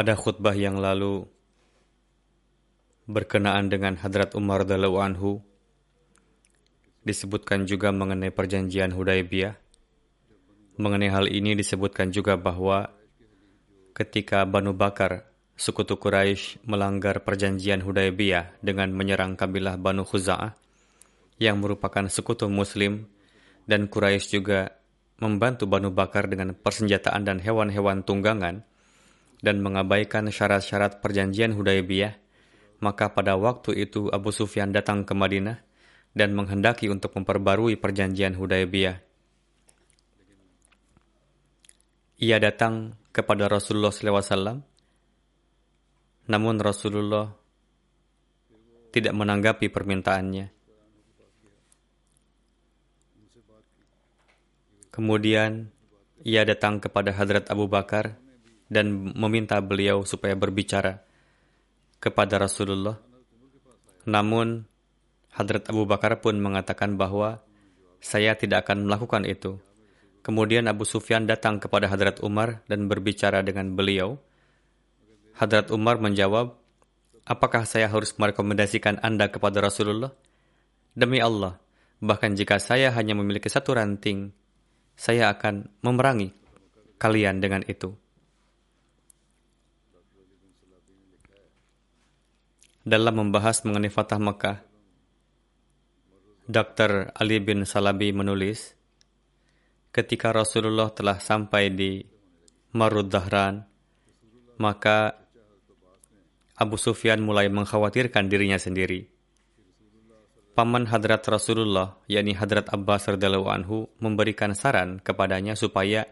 Pada khutbah yang lalu berkenaan dengan Hadrat Umar radhiyallahu anhu disebutkan juga mengenai perjanjian Hudaybiyah. Mengenai hal ini disebutkan juga bahwa ketika Banu Bakar, sekutu Quraisy melanggar perjanjian Hudaybiyah dengan menyerang kabilah Banu Khuza'ah yang merupakan sekutu muslim dan Quraisy juga membantu Banu Bakar dengan persenjataan dan hewan-hewan tunggangan dan mengabaikan syarat-syarat perjanjian Hudaybiyah, maka pada waktu itu Abu Sufyan datang ke Madinah dan menghendaki untuk memperbarui perjanjian Hudaybiyah. Ia datang kepada Rasulullah SAW, namun Rasulullah tidak menanggapi permintaannya. Kemudian ia datang kepada Hadrat Abu Bakar dan meminta beliau supaya berbicara kepada Rasulullah. Namun Hadrat Abu Bakar pun mengatakan bahwa saya tidak akan melakukan itu. Kemudian Abu Sufyan datang kepada Hadrat Umar dan berbicara dengan beliau. Hadrat Umar menjawab, apakah saya harus merekomendasikan Anda kepada Rasulullah? Demi Allah, bahkan jika saya hanya memiliki satu ranting, saya akan memerangi kalian dengan itu. Dalam membahas mengenai Fatah Mekah, Dr. Ali bin Salabi menulis, ketika Rasulullah telah sampai di Marud Dahran, maka Abu Sufyan mulai mengkhawatirkan dirinya sendiri. Paman Hadrat Rasulullah, yakni Hadrat Abbas radhiyallahu anhu, memberikan saran kepadanya supaya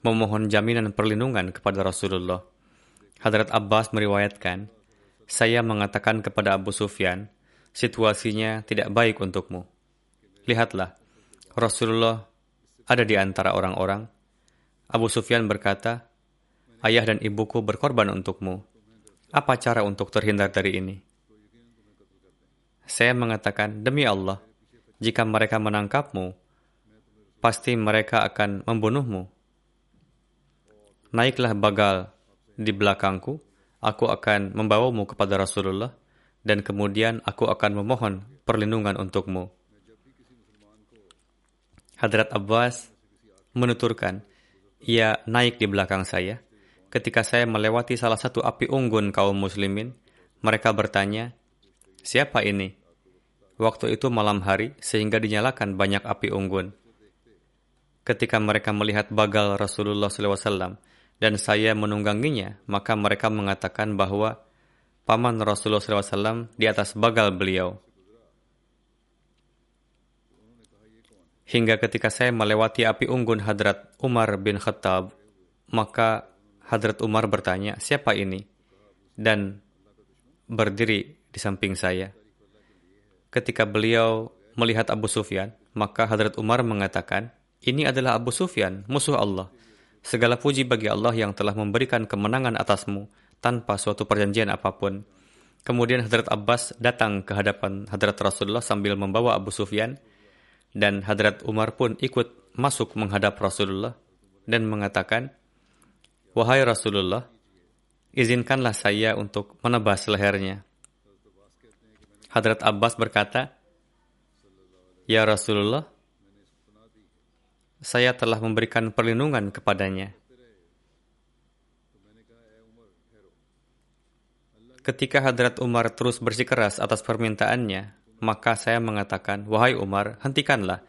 memohon jaminan perlindungan kepada Rasulullah. Hadrat Abbas meriwayatkan, saya mengatakan kepada Abu Sufyan, situasinya tidak baik untukmu. Lihatlah, Rasulullah ada di antara orang-orang. Abu Sufyan berkata, ayah dan ibuku berkorban untukmu. Apa cara untuk terhindar dari ini? Saya mengatakan, demi Allah, jika mereka menangkapmu, pasti mereka akan membunuhmu. Naiklah bagal di belakangku, aku akan membawamu kepada Rasulullah, dan kemudian aku akan memohon perlindungan untukmu. Hadrat Abbas menuturkan, ia naik di belakang saya. Ketika saya melewati salah satu api unggun kaum muslimin, mereka bertanya, siapa ini? Waktu itu malam hari sehingga dinyalakan banyak api unggun. Ketika mereka melihat bagal Rasulullah SAW dan saya menungganginya, maka mereka mengatakan bahwa paman Rasulullah SAW di atas bagal beliau. Hingga ketika saya melewati api unggun Hadrat Umar bin Khattab, maka Hadrat Umar bertanya, siapa ini? Dan berdiri di samping saya. Ketika beliau melihat Abu Sufyan, maka Hadrat Umar mengatakan, ini adalah Abu Sufyan, musuh Allah. Segala puji bagi Allah yang telah memberikan kemenangan atasmu tanpa suatu perjanjian apa pun. Kemudian Hadrat Abbas datang ke hadapan Hadrat Rasulullah sambil membawa Abu Sufyan dan Hadrat Umar pun ikut masuk menghadap Rasulullah dan mengatakan, Wahai Rasulullah, izinkanlah saya untuk menebas lehernya. Hadrat Abbas berkata, Ya Rasulullah, saya telah memberikan perlindungan kepadanya. Ketika Hadrat Umar terus bersikeras atas permintaannya, maka saya mengatakan, Wahai Umar, hentikanlah.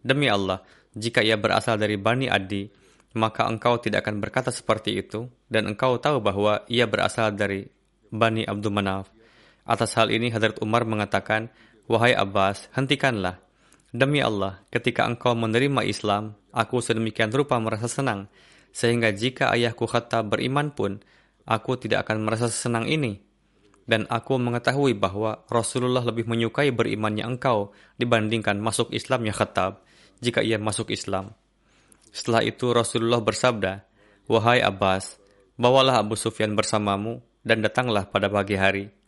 Demi Allah, jika ia berasal dari Bani Adi, maka engkau tidak akan berkata seperti itu, dan engkau tahu bahwa ia berasal dari Bani Abdul Manaf. Atas hal ini Hadrat Umar mengatakan, Wahai Abbas, hentikanlah. Demi Allah, ketika engkau menerima Islam, aku sedemikian rupa merasa senang, sehingga jika ayahku Khattab beriman pun, aku tidak akan merasa senang ini. Dan aku mengetahui bahwa Rasulullah lebih menyukai berimannya engkau dibandingkan masuk Islamnya Khattab, jika ia masuk Islam. Setelah itu Rasulullah bersabda, Wahai Abbas, bawalah Abu Sufyan bersamamu dan datanglah pada pagi hari.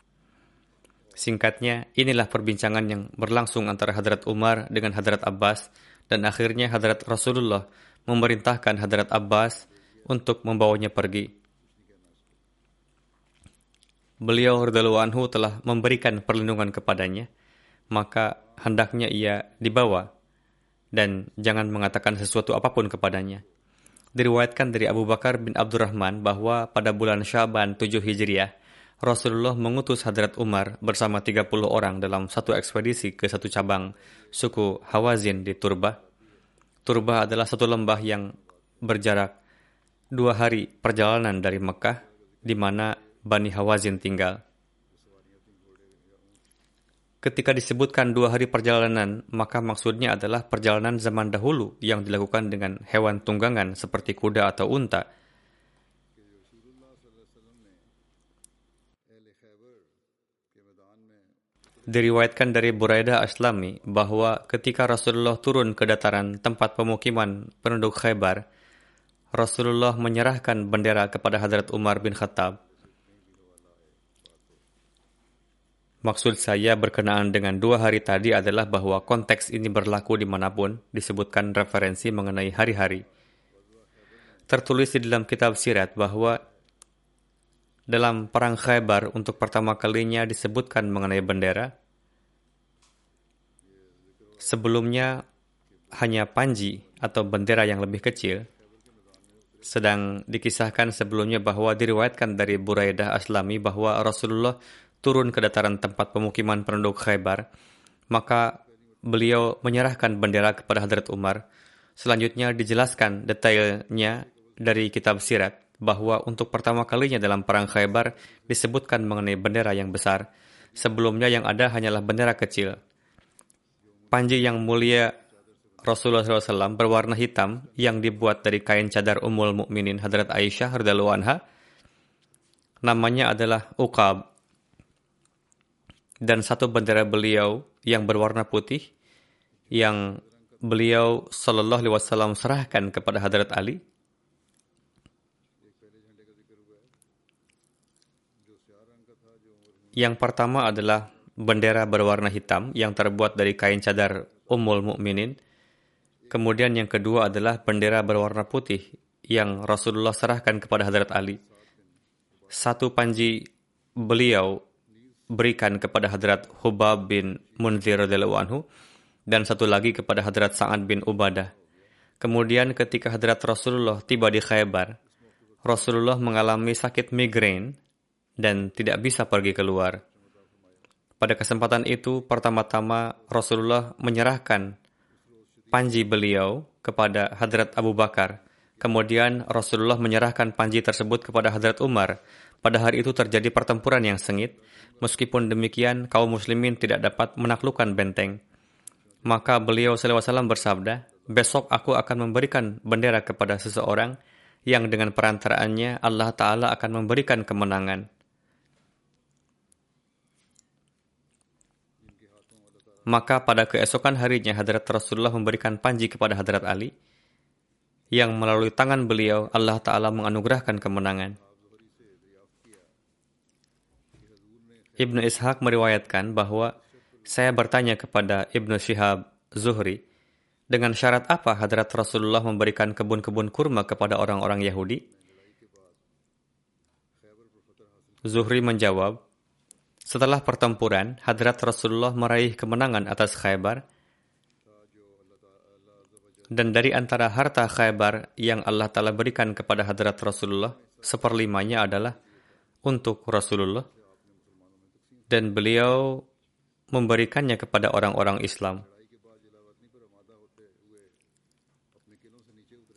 Singkatnya, inilah perbincangan yang berlangsung antara Hadrat Umar dengan Hadrat Abbas, dan akhirnya Hadrat Rasulullah memerintahkan Hadrat Abbas untuk membawanya pergi. Beliau Radhalu Anhu telah memberikan perlindungan kepadanya, maka hendaknya ia dibawa dan jangan mengatakan sesuatu apa pun kepadanya. Diriwayatkan dari Abu Bakar bin Abdurrahman bahwa pada bulan Syaban 7 Hijriah, Rasulullah mengutus Hadrat Umar bersama 30 orang dalam satu ekspedisi ke satu cabang suku Hawazin di Turba. Turba adalah satu lembah yang berjarak dua hari perjalanan dari Mekah, di mana Bani Hawazin tinggal. Ketika disebutkan dua hari perjalanan, maka maksudnya adalah perjalanan zaman dahulu yang dilakukan dengan hewan tunggangan seperti kuda atau unta, Diriwayatkan dari Buraidah Aslami bahwa ketika Rasulullah turun ke dataran tempat pemukiman penduduk Khaybar, Rasulullah menyerahkan bendera kepada Hadrat Umar bin Khattab. Maksud saya berkenaan dengan dua hari tadi adalah bahwa konteks ini berlaku di mana pun disebutkan referensi mengenai hari-hari. Tertulis di dalam kitab sirat bahwa dalam Perang Khaybar untuk pertama kalinya disebutkan mengenai bendera. Sebelumnya hanya panji atau bendera yang lebih kecil. Sedang dikisahkan sebelumnya bahwa diriwayatkan dari Buraidah Aslami bahwa Rasulullah turun ke dataran tempat pemukiman penduduk Khaybar, maka beliau menyerahkan bendera kepada Hadrat Umar. Selanjutnya dijelaskan detailnya dari kitab sirat bahwa untuk pertama kalinya dalam perang Khaybar disebutkan mengenai bendera yang besar. Sebelumnya yang ada hanyalah bendera kecil. Panji yang mulia Rasulullah SAW berwarna hitam yang dibuat dari kain cadar Ummul Mukminin Hadrat Aisyah radhiyallahu anha. Namanya adalah Uqab. Dan satu bendera beliau yang berwarna putih yang beliau Shallallahu Alaihi Wasallam serahkan kepada Hadrat Ali Yang pertama adalah bendera berwarna hitam yang terbuat dari kain cadar Ummul Mukminin. Kemudian yang kedua adalah bendera berwarna putih yang Rasulullah serahkan kepada Hadrat Ali. Satu panji beliau berikan kepada Hadrat Hubab bin Munzir anhu dan satu lagi kepada Hadrat Sa'ad bin Ubadah. Kemudian ketika Hadrat Rasulullah tiba di Khaybar, Rasulullah mengalami sakit migrain dan tidak bisa pergi keluar. Pada kesempatan itu, pertama-tama Rasulullah menyerahkan panji beliau kepada Hadrat Abu Bakar. Kemudian Rasulullah menyerahkan panji tersebut kepada Hadrat Umar. Pada hari itu terjadi pertempuran yang sengit. Meskipun demikian, kaum muslimin tidak dapat menaklukkan benteng. Maka beliau SAW bersabda, Besok aku akan memberikan bendera kepada seseorang yang dengan perantaraannya Allah Ta'ala akan memberikan kemenangan. Maka pada keesokan harinya Hadrat Rasulullah memberikan panji kepada Hadrat Ali. yang melalui tangan beliau Allah Ta'ala menganugerahkan kemenangan. Ibnu Ishaq meriwayatkan bahwa saya bertanya kepada Ibnu Syihab Zuhri, dengan syarat apa hadrat Rasulullah memberikan kebun-kebun kurma kepada orang-orang Yahudi? Zuhri menjawab, setelah pertempuran, hadrat Rasulullah meraih kemenangan atas Khaybar, dan dari antara harta Khaybar yang Allah Ta'ala berikan kepada hadrat Rasulullah, seperlimanya adalah untuk Rasulullah dan beliau memberikannya kepada orang-orang Islam.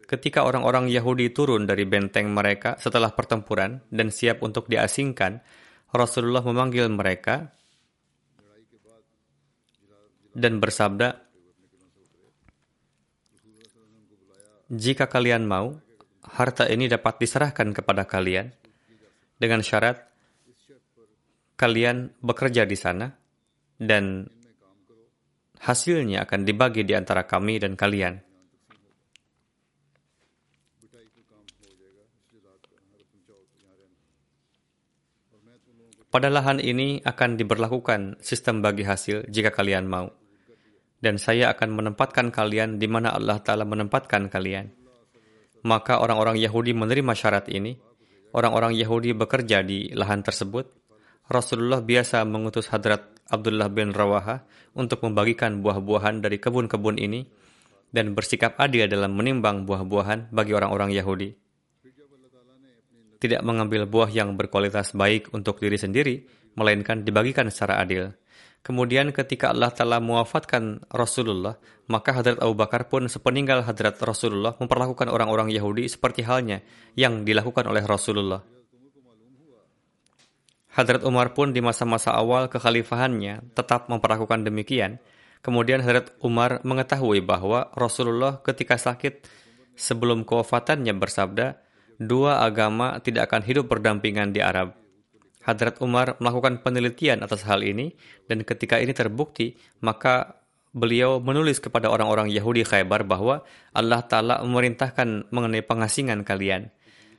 Ketika orang-orang Yahudi turun dari benteng mereka setelah pertempuran dan siap untuk diasingkan, Rasulullah memanggil mereka dan bersabda, "Jika kalian mau, harta ini dapat diserahkan kepada kalian dengan syarat kalian bekerja di sana dan hasilnya akan dibagi di antara kami dan kalian. Pada lahan ini akan diberlakukan sistem bagi hasil jika kalian mau. Dan saya akan menempatkan kalian di mana Allah Ta'ala menempatkan kalian. Maka orang-orang Yahudi menerima syarat ini. Orang-orang Yahudi bekerja di lahan tersebut Rasulullah biasa mengutus Hadrat Abdullah bin Rawaha untuk membagikan buah-buahan dari kebun-kebun ini dan bersikap adil dalam menimbang buah-buahan bagi orang-orang Yahudi. Tidak mengambil buah yang berkualitas baik untuk diri sendiri, melainkan dibagikan secara adil. Kemudian ketika Allah telah mewafatkan Rasulullah, maka Hadrat Abu Bakar pun sepeninggal Hadrat Rasulullah memperlakukan orang-orang Yahudi seperti halnya yang dilakukan oleh Rasulullah. Hadrat Umar pun di masa-masa awal kekhalifahannya tetap memperlakukan demikian. Kemudian Hadrat Umar mengetahui bahwa Rasulullah ketika sakit sebelum kewafatannya bersabda, dua agama tidak akan hidup berdampingan di Arab. Hadrat Umar melakukan penelitian atas hal ini dan ketika ini terbukti, maka beliau menulis kepada orang-orang Yahudi Khaybar bahwa Allah Ta'ala memerintahkan mengenai pengasingan kalian.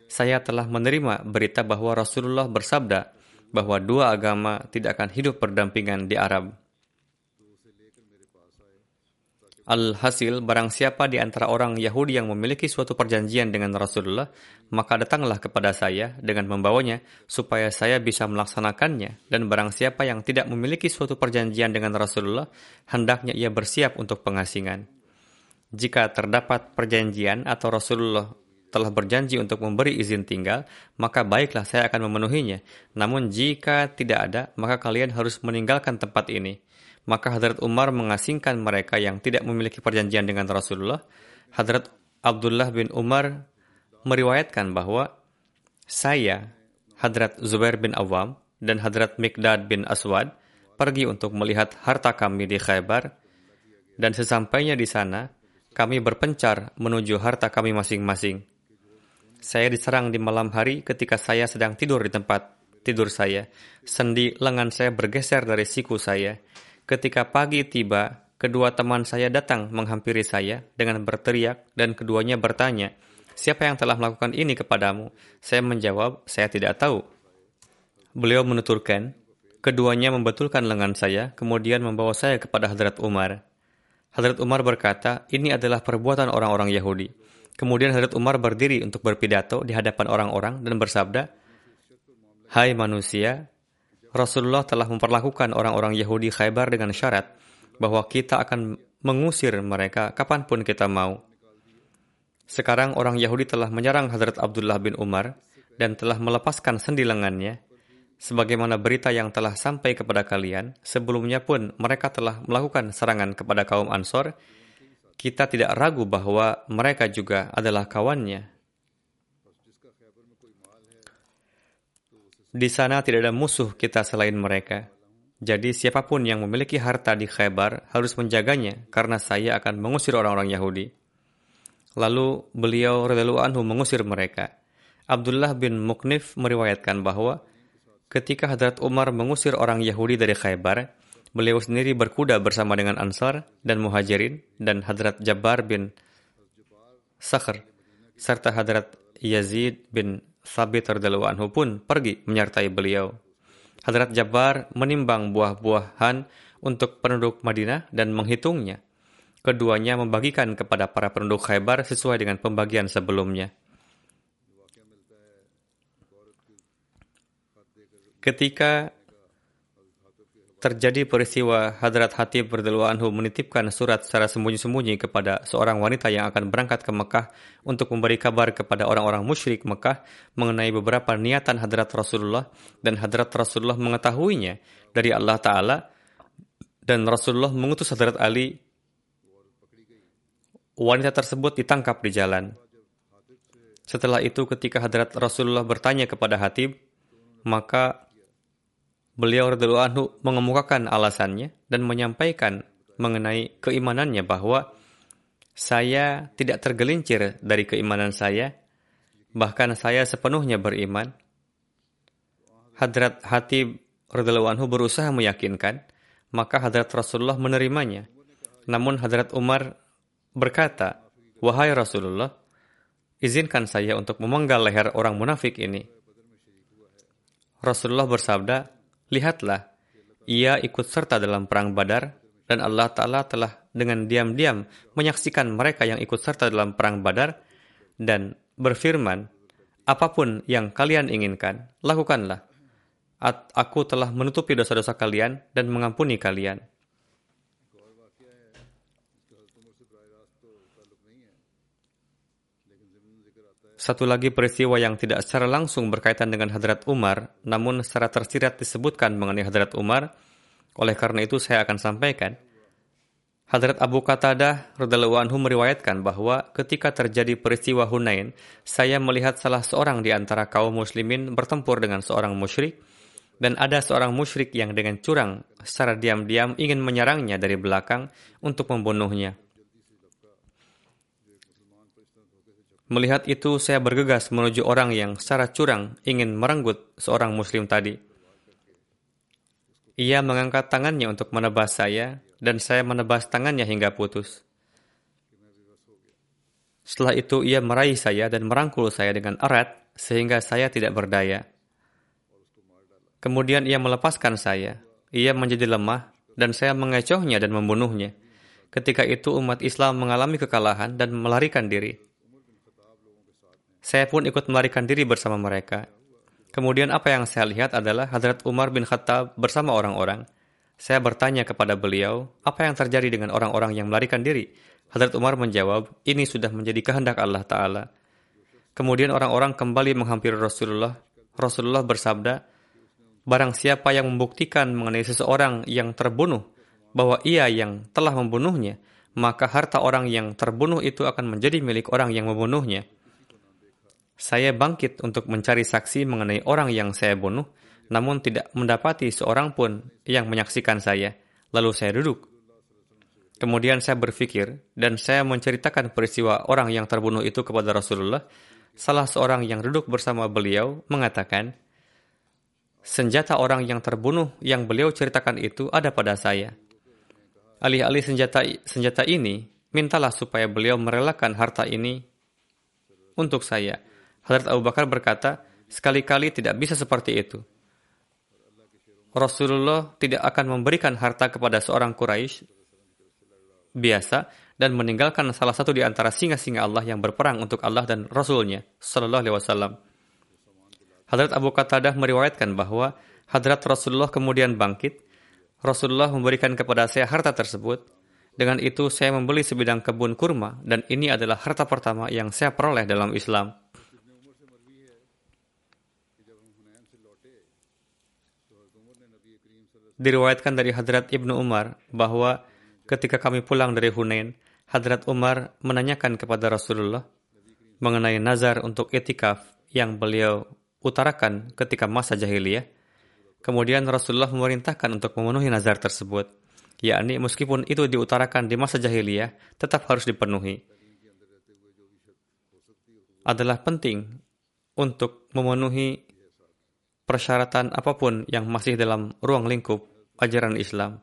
Saya telah menerima berita bahwa Rasulullah bersabda, bahwa dua agama tidak akan hidup berdampingan di Arab. Alhasil, barang siapa di antara orang Yahudi yang memiliki suatu perjanjian dengan Rasulullah, maka datanglah kepada saya dengan membawanya, supaya saya bisa melaksanakannya. Dan barang siapa yang tidak memiliki suatu perjanjian dengan Rasulullah, hendaknya ia bersiap untuk pengasingan. Jika terdapat perjanjian atau Rasulullah telah berjanji untuk memberi izin tinggal, maka baiklah saya akan memenuhinya. Namun jika tidak ada, maka kalian harus meninggalkan tempat ini. Maka Hadrat Umar mengasingkan mereka yang tidak memiliki perjanjian dengan Rasulullah. Hadrat Abdullah bin Umar meriwayatkan bahwa saya, Hadrat Zubair bin Awam, dan Hadrat Mikdad bin Aswad pergi untuk melihat harta kami di Khaybar, dan sesampainya di sana, kami berpencar menuju harta kami masing-masing. Saya diserang di malam hari ketika saya sedang tidur di tempat tidur saya. Sendi lengan saya bergeser dari siku saya. Ketika pagi tiba, kedua teman saya datang menghampiri saya dengan berteriak dan keduanya bertanya, Siapa yang telah melakukan ini kepadamu? Saya menjawab, saya tidak tahu. Beliau menuturkan, keduanya membetulkan lengan saya, kemudian membawa saya kepada Hadrat Umar. Hadrat Umar berkata, ini adalah perbuatan orang-orang Yahudi. Kemudian Hadrat Umar berdiri untuk berpidato di hadapan orang-orang dan bersabda, Hai manusia, Rasulullah telah memperlakukan orang-orang Yahudi Khaybar dengan syarat bahwa kita akan mengusir mereka kapan pun kita mau. Sekarang orang Yahudi telah menyerang Hadrat Abdullah bin Umar dan telah melepaskan sendi lengannya. Sebagaimana berita yang telah sampai kepada kalian, sebelumnya pun mereka telah melakukan serangan kepada kaum Ansor kita tidak ragu bahwa mereka juga adalah kawannya. Di sana tidak ada musuh kita selain mereka. Jadi siapa pun yang memiliki harta di Khaybar harus menjaganya karena saya akan mengusir orang-orang Yahudi. Lalu beliau radhiyallahu anhu mengusir mereka. Abdullah bin Muknif meriwayatkan bahwa ketika Hadrat Umar mengusir orang Yahudi dari Khaybar, Beliau sendiri berkuda bersama dengan Ansar dan Muhajirin dan Hadrat Jabbar bin Sakhr serta Hadrat Yazid bin Thabit radhiyallahu anhu pun pergi menyertai beliau. Hadrat Jabbar menimbang buah-buahan untuk penduduk Madinah dan menghitungnya. Keduanya membagikan kepada para penduduk Khaybar sesuai dengan pembagian sebelumnya. Ketika terjadi peristiwa Hadrat Hatib berdua anhu menitipkan surat secara sembunyi-sembunyi kepada seorang wanita yang akan berangkat ke Mekah untuk memberi kabar kepada orang-orang musyrik Mekah mengenai beberapa niatan Hadrat Rasulullah dan Hadrat Rasulullah mengetahuinya dari Allah Ta'ala dan Rasulullah mengutus Hadrat Ali wanita tersebut ditangkap di jalan. Setelah itu ketika Hadrat Rasulullah bertanya kepada Hatib, maka Beliau radhiyallahu anhu mengemukakan alasannya dan menyampaikan mengenai keimanannya bahwa saya tidak tergelincir dari keimanan saya, bahkan saya sepenuhnya beriman. Hadrat Hatib radhiyallahu anhu berusaha meyakinkan, maka Hadrat Rasulullah menerimanya. Namun Hadrat Umar berkata, "Wahai Rasulullah, izinkan saya untuk memenggal leher orang munafik ini." Rasulullah bersabda, Lihatlah, ia ikut serta dalam perang Badar dan Allah Ta'ala telah dengan diam-diam menyaksikan mereka yang ikut serta dalam perang Badar dan berfirman, apa pun yang kalian inginkan, lakukanlah. Aku telah menutupi dosa-dosa kalian dan mengampuni kalian. Satu lagi peristiwa yang tidak secara langsung berkaitan dengan Hadrat Umar, namun secara tersirat disebutkan mengenai Hadrat Umar. Oleh karena itu saya akan sampaikan. Hadrat Abu Qatadah radhiyallahu anhu meriwayatkan bahwa ketika terjadi peristiwa Hunain, saya melihat salah seorang di antara kaum muslimin bertempur dengan seorang musyrik dan ada seorang musyrik yang dengan curang secara diam-diam ingin menyerangnya dari belakang untuk membunuhnya. Melihat itu, saya bergegas menuju orang yang secara curang ingin merenggut seorang muslim tadi. Ia mengangkat tangannya untuk menebas saya, dan saya menebas tangannya hingga putus. Setelah itu, ia meraih saya dan merangkul saya dengan erat, sehingga saya tidak berdaya. Kemudian ia melepaskan saya. Ia menjadi lemah, dan saya mengecohnya dan membunuhnya. Ketika itu umat Islam mengalami kekalahan dan melarikan diri. Saya pun ikut melarikan diri bersama mereka. Kemudian apa yang saya lihat adalah Hadrat Umar bin Khattab bersama orang-orang. Saya bertanya kepada beliau, apa yang terjadi dengan orang-orang yang melarikan diri? Hadrat Umar menjawab, ini sudah menjadi kehendak Allah Ta'ala. Kemudian orang-orang kembali menghampiri Rasulullah. Rasulullah bersabda, Barang siapa yang membuktikan mengenai seseorang yang terbunuh, bahwa ia yang telah membunuhnya, maka harta orang yang terbunuh itu akan menjadi milik orang yang membunuhnya. Saya bangkit untuk mencari saksi mengenai orang yang saya bunuh, namun tidak mendapati seorang pun yang menyaksikan saya. Lalu saya duduk. Kemudian saya berpikir dan saya menceritakan peristiwa orang yang terbunuh itu kepada Rasulullah. Salah seorang yang duduk bersama beliau mengatakan, senjata orang yang terbunuh yang beliau ceritakan itu ada pada saya. Alih-alih senjata senjata ini, mintalah supaya beliau merelakan harta ini untuk saya. Hadrat Abu Bakar berkata, sekali-kali tidak bisa seperti itu. Rasulullah tidak akan memberikan harta kepada seorang Quraisy biasa dan meninggalkan salah satu di antara singa-singa Allah yang berperang untuk Allah dan Rasulnya Sallallahu Alaihi Wasallam. Hadrat Abu Qatadah meriwayatkan bahwa Hadrat Rasulullah kemudian bangkit. Rasulullah memberikan kepada saya harta tersebut. Dengan itu saya membeli sebidang kebun kurma dan ini adalah harta pertama yang saya peroleh dalam Islam. Diriwayatkan dari Hadrat Ibnu Umar bahwa ketika kami pulang dari Hunain, Hadrat Umar menanyakan kepada Rasulullah mengenai nazar untuk etikaf yang beliau utarakan ketika masa jahiliyah. Kemudian Rasulullah memerintahkan untuk memenuhi nazar tersebut, yakni meskipun itu diutarakan di masa jahiliyah, tetap harus dipenuhi. Adalah penting untuk memenuhi persyaratan apa pun yang masih dalam ruang lingkup ajaran Islam.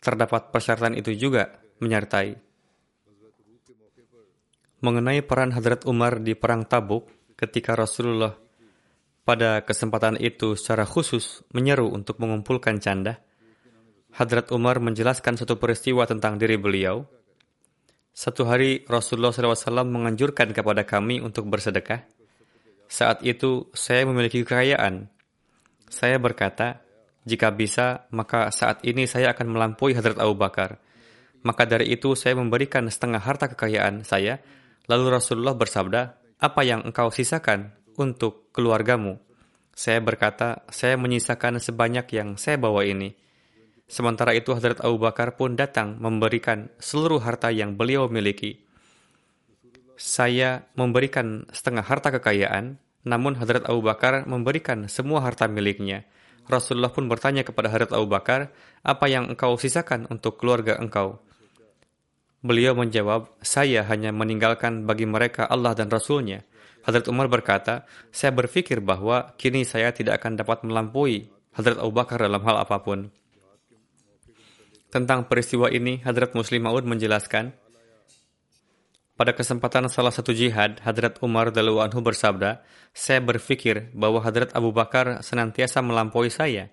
Terdapat persyaratan itu juga menyertai. mengenai peran Hadrat Umar di perang Tabuk ketika Rasulullah pada kesempatan itu secara khusus menyeru untuk mengumpulkan canda. Hadrat Umar menjelaskan satu peristiwa tentang diri beliau. Satu hari Rasulullah SAW menganjurkan kepada kami untuk bersedekah. Saat itu saya memiliki kekayaan. Saya berkata, jika bisa, maka saat ini saya akan melampaui Hadrat Abu Bakar. Maka dari itu saya memberikan setengah harta kekayaan saya. Lalu Rasulullah bersabda, apa yang engkau sisakan untuk keluargamu? Saya berkata, saya menyisakan sebanyak yang saya bawa ini. Sementara itu Hadrat Abu Bakar pun datang memberikan seluruh harta yang beliau miliki. Saya memberikan setengah harta kekayaan, namun Hadrat Abu Bakar memberikan semua harta miliknya. Rasulullah pun bertanya kepada Hadrat Abu Bakar, apa yang engkau sisakan untuk keluarga engkau? Beliau menjawab, saya hanya meninggalkan bagi mereka Allah dan Rasulnya. Hadrat Umar berkata, saya berpikir bahwa kini saya tidak akan dapat melampaui Hadrat Abu Bakar dalam hal apa pun. Tentang peristiwa ini, Hadrat Muslim Maud menjelaskan, pada kesempatan salah satu jihad, Hadrat Umar Dalu Anhu bersabda, saya berpikir bahwa Hadrat Abu Bakar senantiasa melampaui saya.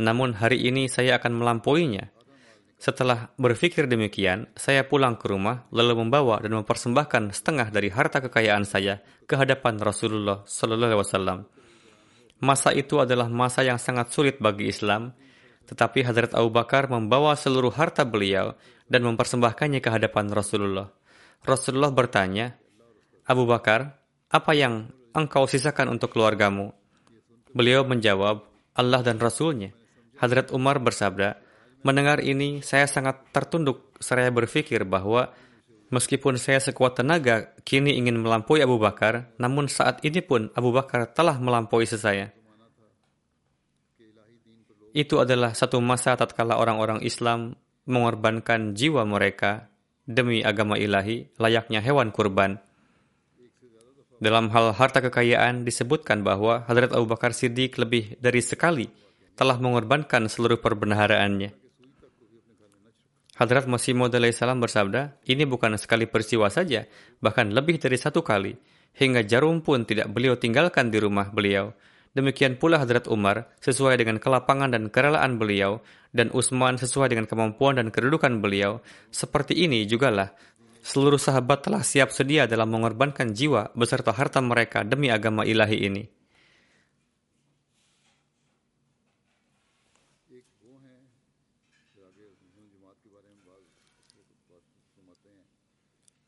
Namun hari ini saya akan melampauinya. Setelah berpikir demikian, saya pulang ke rumah lalu membawa dan mempersembahkan setengah dari harta kekayaan saya ke hadapan Rasulullah Sallallahu Alaihi Wasallam. Masa itu adalah masa yang sangat sulit bagi Islam, tetapi Hadrat Abu Bakar membawa seluruh harta beliau dan mempersembahkannya ke hadapan Rasulullah. Rasulullah bertanya, Abu Bakar, apa yang engkau sisakan untuk keluargamu? Beliau menjawab, Allah dan Rasulnya. Hadrat Umar bersabda, mendengar ini saya sangat tertunduk seraya berpikir bahwa meskipun saya sekuat tenaga kini ingin melampaui Abu Bakar, namun saat ini pun Abu Bakar telah melampaui saya. Itu adalah satu masa tatkala orang-orang Islam mengorbankan jiwa mereka demi agama ilahi layaknya hewan kurban. Dalam hal harta kekayaan disebutkan bahwa Hadrat Abu Bakar Siddiq lebih dari sekali telah mengorbankan seluruh perbenaharaannya. Hadrat Masih Maud salam bersabda, ini bukan sekali peristiwa saja, bahkan lebih dari satu kali, hingga jarum pun tidak beliau tinggalkan di rumah beliau, Demikian pula Hadrat Umar sesuai dengan kelapangan dan kerelaan beliau dan Utsman sesuai dengan kemampuan dan kedudukan beliau. Seperti ini jugalah seluruh sahabat telah siap sedia dalam mengorbankan jiwa beserta harta mereka demi agama ilahi ini.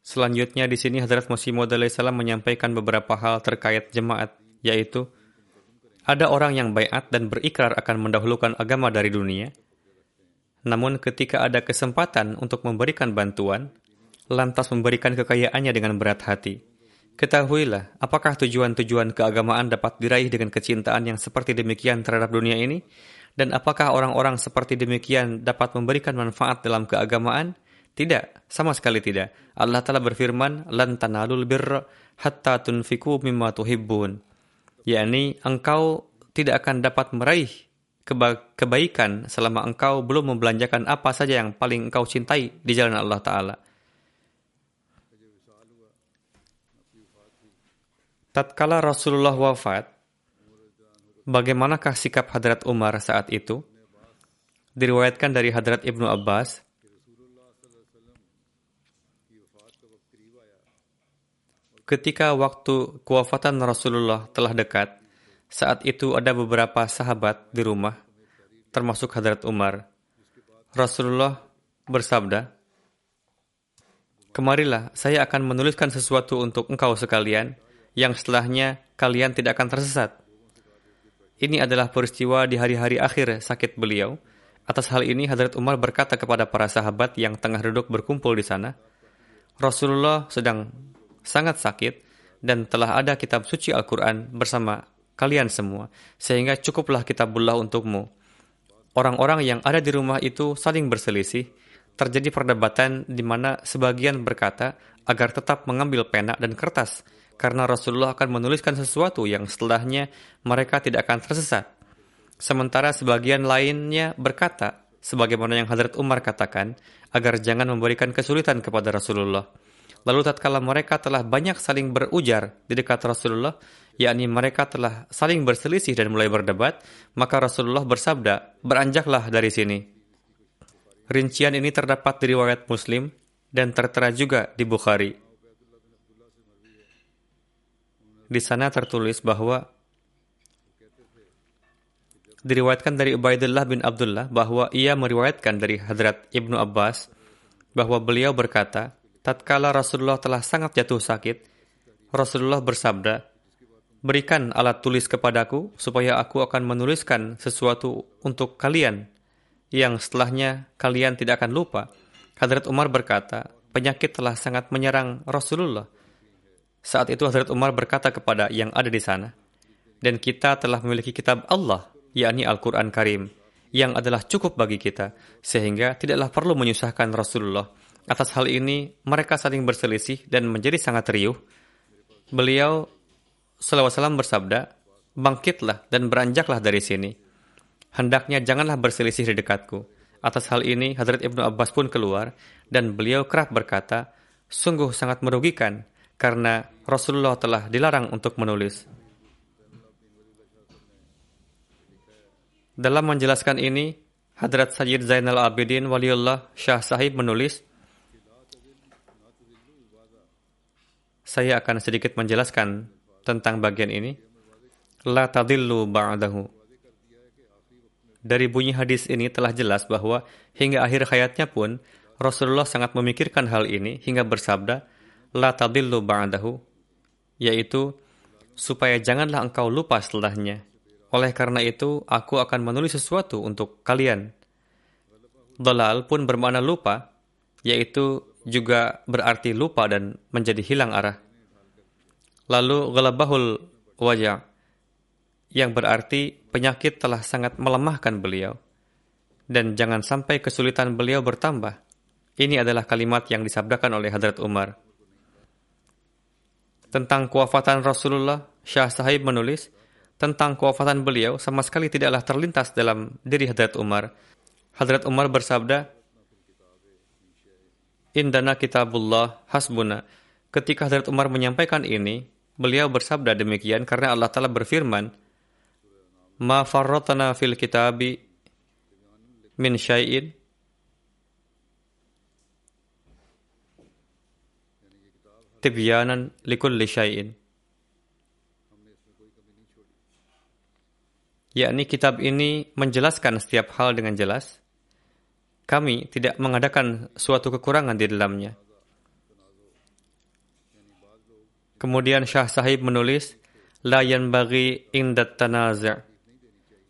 Selanjutnya di sini Hadrat Masih Maud menyampaikan beberapa hal terkait jemaat, yaitu ada orang yang bayat dan berikrar akan mendahulukan agama dari dunia. Namun ketika ada kesempatan untuk memberikan bantuan, lantas memberikan kekayaannya dengan berat hati. Ketahuilah, apakah tujuan-tujuan keagamaan dapat diraih dengan kecintaan yang seperti demikian terhadap dunia ini? Dan apakah orang-orang seperti demikian dapat memberikan manfaat dalam keagamaan? Tidak, sama sekali tidak. Allah telah berfirman, "Lan tanalul birra hatta tunfiku mimma tuhibbun." Yakni engkau tidak akan dapat meraih keba kebaikan selama engkau belum membelanjakan apa saja yang paling engkau cintai di jalan Allah Ta'ala. Tatkala Rasulullah wafat, bagaimanakah sikap Hadrat Umar saat itu? Diriwayatkan dari Hadrat Ibnu Abbas, Ketika waktu kewafatan Rasulullah telah dekat, saat itu ada beberapa sahabat di rumah, termasuk Hadrat Umar. Rasulullah bersabda, Kemarilah, saya akan menuliskan sesuatu untuk engkau sekalian, yang setelahnya kalian tidak akan tersesat. Ini adalah peristiwa di hari-hari akhir sakit beliau. Atas hal ini, Hadrat Umar berkata kepada para sahabat yang tengah duduk berkumpul di sana, Rasulullah sedang sangat sakit dan telah ada kitab suci Al-Quran bersama kalian semua, sehingga cukuplah kitabullah untukmu. Orang-orang yang ada di rumah itu saling berselisih, terjadi perdebatan di mana sebagian berkata agar tetap mengambil pena dan kertas, karena Rasulullah akan menuliskan sesuatu yang setelahnya mereka tidak akan tersesat. Sementara sebagian lainnya berkata, sebagaimana yang Hadrat Umar katakan, agar jangan memberikan kesulitan kepada Rasulullah. Lalu tatkala mereka telah banyak saling berujar di dekat Rasulullah, yakni mereka telah saling berselisih dan mulai berdebat, maka Rasulullah bersabda, beranjaklah dari sini. Rincian ini terdapat di riwayat Muslim dan tertera juga di Bukhari. Di sana tertulis bahwa diriwayatkan dari Ubaidullah bin Abdullah bahwa ia meriwayatkan dari Hadrat Ibnu Abbas bahwa beliau berkata, tatkala Rasulullah telah sangat jatuh sakit, Rasulullah bersabda, Berikan alat tulis kepadaku, supaya aku akan menuliskan sesuatu untuk kalian, yang setelahnya kalian tidak akan lupa. Hadrat Umar berkata, penyakit telah sangat menyerang Rasulullah. Saat itu Hadrat Umar berkata kepada yang ada di sana, dan kita telah memiliki kitab Allah yakni Al-Quran Karim, yang adalah cukup bagi kita, sehingga tidaklah perlu menyusahkan Rasulullah. Atas hal ini, mereka saling berselisih dan menjadi sangat riuh. Beliau SAW bersabda, Bangkitlah dan beranjaklah dari sini. Hendaknya janganlah berselisih di dekatku. Atas hal ini, Hadrat Ibnu Abbas pun keluar, dan beliau kerap berkata, Sungguh sangat merugikan, karena Rasulullah telah dilarang untuk menulis. Dalam menjelaskan ini, Hadrat Sayyid Zainal Abidin Waliullah Syah Sahib menulis, Saya akan sedikit menjelaskan tentang bagian ini. La tadillu ba'dahu. Dari bunyi hadis ini telah jelas bahwa hingga akhir hayatnya pun Rasulullah sangat memikirkan hal ini hingga bersabda, La tadillu ba'dahu, yaitu supaya janganlah engkau lupa setelahnya. Oleh karena itu, aku akan menulis sesuatu untuk kalian. Dalal pun bermakna lupa, yaitu juga berarti lupa dan menjadi hilang arah. Lalu galabahul wajah, yang berarti penyakit telah sangat melemahkan beliau. Dan jangan sampai kesulitan beliau bertambah. Ini adalah kalimat yang disabdakan oleh Hadrat Umar. Tentang kewafatan Rasulullah, Syah Sahib menulis, tentang kewafatan beliau sama sekali tidaklah terlintas dalam diri Hadrat Umar. Hadrat Umar bersabda, Indana kitabullah hasbuna. Ketika Hadrat Umar menyampaikan ini, beliau bersabda demikian karena Allah Ta'ala berfirman, Ma farratana fil kitabi min syai'in tibyanan likulli syai'in. yakni kitab ini menjelaskan setiap hal dengan jelas. Kami tidak mengadakan suatu kekurangan di dalamnya. Kemudian Syah Sahib menulis, La bagi indat tanaza'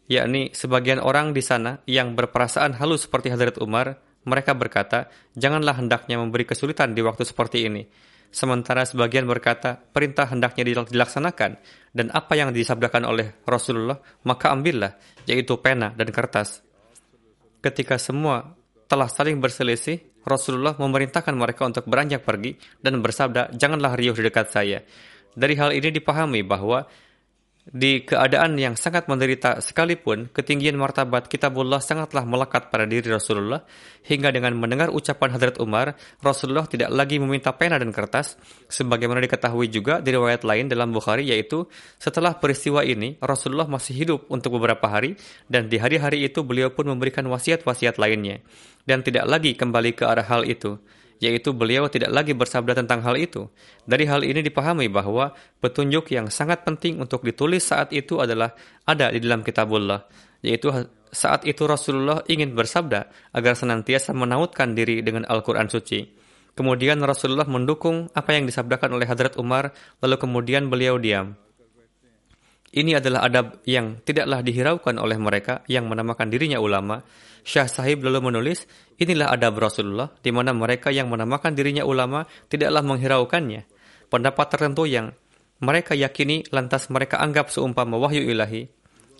yakni sebagian orang di sana yang berperasaan halus seperti Hadrat Umar, mereka berkata, janganlah hendaknya memberi kesulitan di waktu seperti ini. Sementara sebagian berkata, perintah hendaknya dilaksanakan, dan apa yang disabdakan oleh Rasulullah, maka ambillah, yaitu pena dan kertas. Ketika semua telah saling berselisih, Rasulullah memerintahkan mereka untuk beranjak pergi dan bersabda, janganlah riuh di dekat saya. Dari hal ini dipahami bahwa di keadaan yang sangat menderita sekalipun, ketinggian martabat kitabullah sangatlah melekat pada diri Rasulullah, hingga dengan mendengar ucapan Hadrat Umar, Rasulullah tidak lagi meminta pena dan kertas, sebagaimana diketahui juga di riwayat lain dalam Bukhari, yaitu setelah peristiwa ini, Rasulullah masih hidup untuk beberapa hari, dan di hari-hari itu beliau pun memberikan wasiat-wasiat lainnya, dan tidak lagi kembali ke arah hal itu yaitu beliau tidak lagi bersabda tentang hal itu. Dari hal ini dipahami bahwa petunjuk yang sangat penting untuk ditulis saat itu adalah ada di dalam kitabullah, yaitu saat itu Rasulullah ingin bersabda agar senantiasa menautkan diri dengan Al-Quran suci. Kemudian Rasulullah mendukung apa yang disabdakan oleh Hadrat Umar, lalu kemudian beliau diam. Ini adalah adab yang tidaklah dihiraukan oleh mereka yang menamakan dirinya ulama. Syah Sahib lalu menulis, inilah adab Rasulullah, di mana mereka yang menamakan dirinya ulama tidaklah menghiraukannya. Pendapat tertentu yang mereka yakini lantas mereka anggap seumpama wahyu ilahi.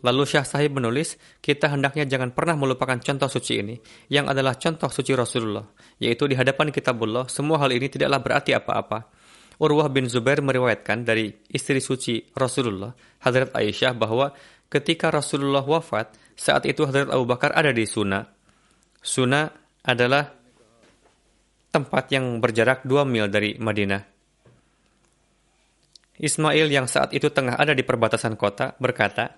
Lalu Syah Sahib menulis, kita hendaknya jangan pernah melupakan contoh suci ini, yang adalah contoh suci Rasulullah, yaitu di hadapan kitabullah, semua hal ini tidaklah berarti apa-apa. Urwah bin Zubair meriwayatkan dari istri suci Rasulullah, Hadrat Aisyah, bahwa ketika Rasulullah wafat, saat itu Hadrat Abu Bakar ada di Suna. Suna adalah tempat yang berjarak dua mil dari Madinah. Ismail yang saat itu tengah ada di perbatasan kota berkata,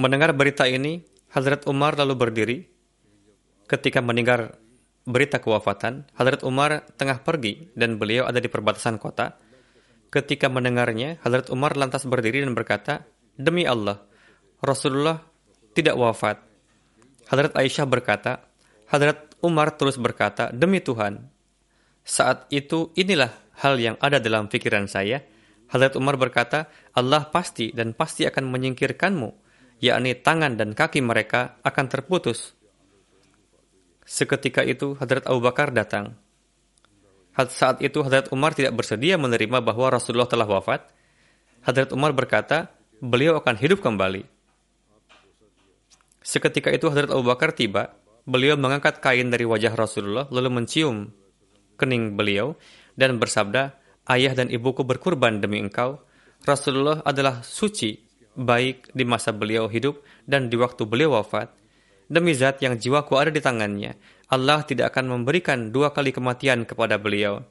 Mendengar berita ini, Hazrat Umar lalu berdiri. Ketika mendengar berita kewafatan, Hazrat Umar tengah pergi dan beliau ada di perbatasan kota. Ketika mendengarnya, Hazrat Umar lantas berdiri dan berkata, Demi Allah, Rasulullah tidak wafat. Hazrat Aisyah berkata, Hazrat Umar terus berkata, Demi Tuhan, saat itu inilah hal yang ada dalam pikiran saya. Hazrat Umar berkata, Allah pasti dan pasti akan menyingkirkanmu yakni tangan dan kaki mereka akan terputus. Seketika itu Hadrat Abu Bakar datang. Saat itu Hadrat Umar tidak bersedia menerima bahwa Rasulullah telah wafat. Hadrat Umar berkata, beliau akan hidup kembali. Seketika itu Hadrat Abu Bakar tiba, beliau mengangkat kain dari wajah Rasulullah lalu mencium kening beliau dan bersabda, ayah dan ibuku berkurban demi engkau. Rasulullah adalah suci baik di masa beliau hidup dan di waktu beliau wafat. Demi zat yang jiwaku ada di tangannya, Allah tidak akan memberikan dua kali kematian kepada beliau.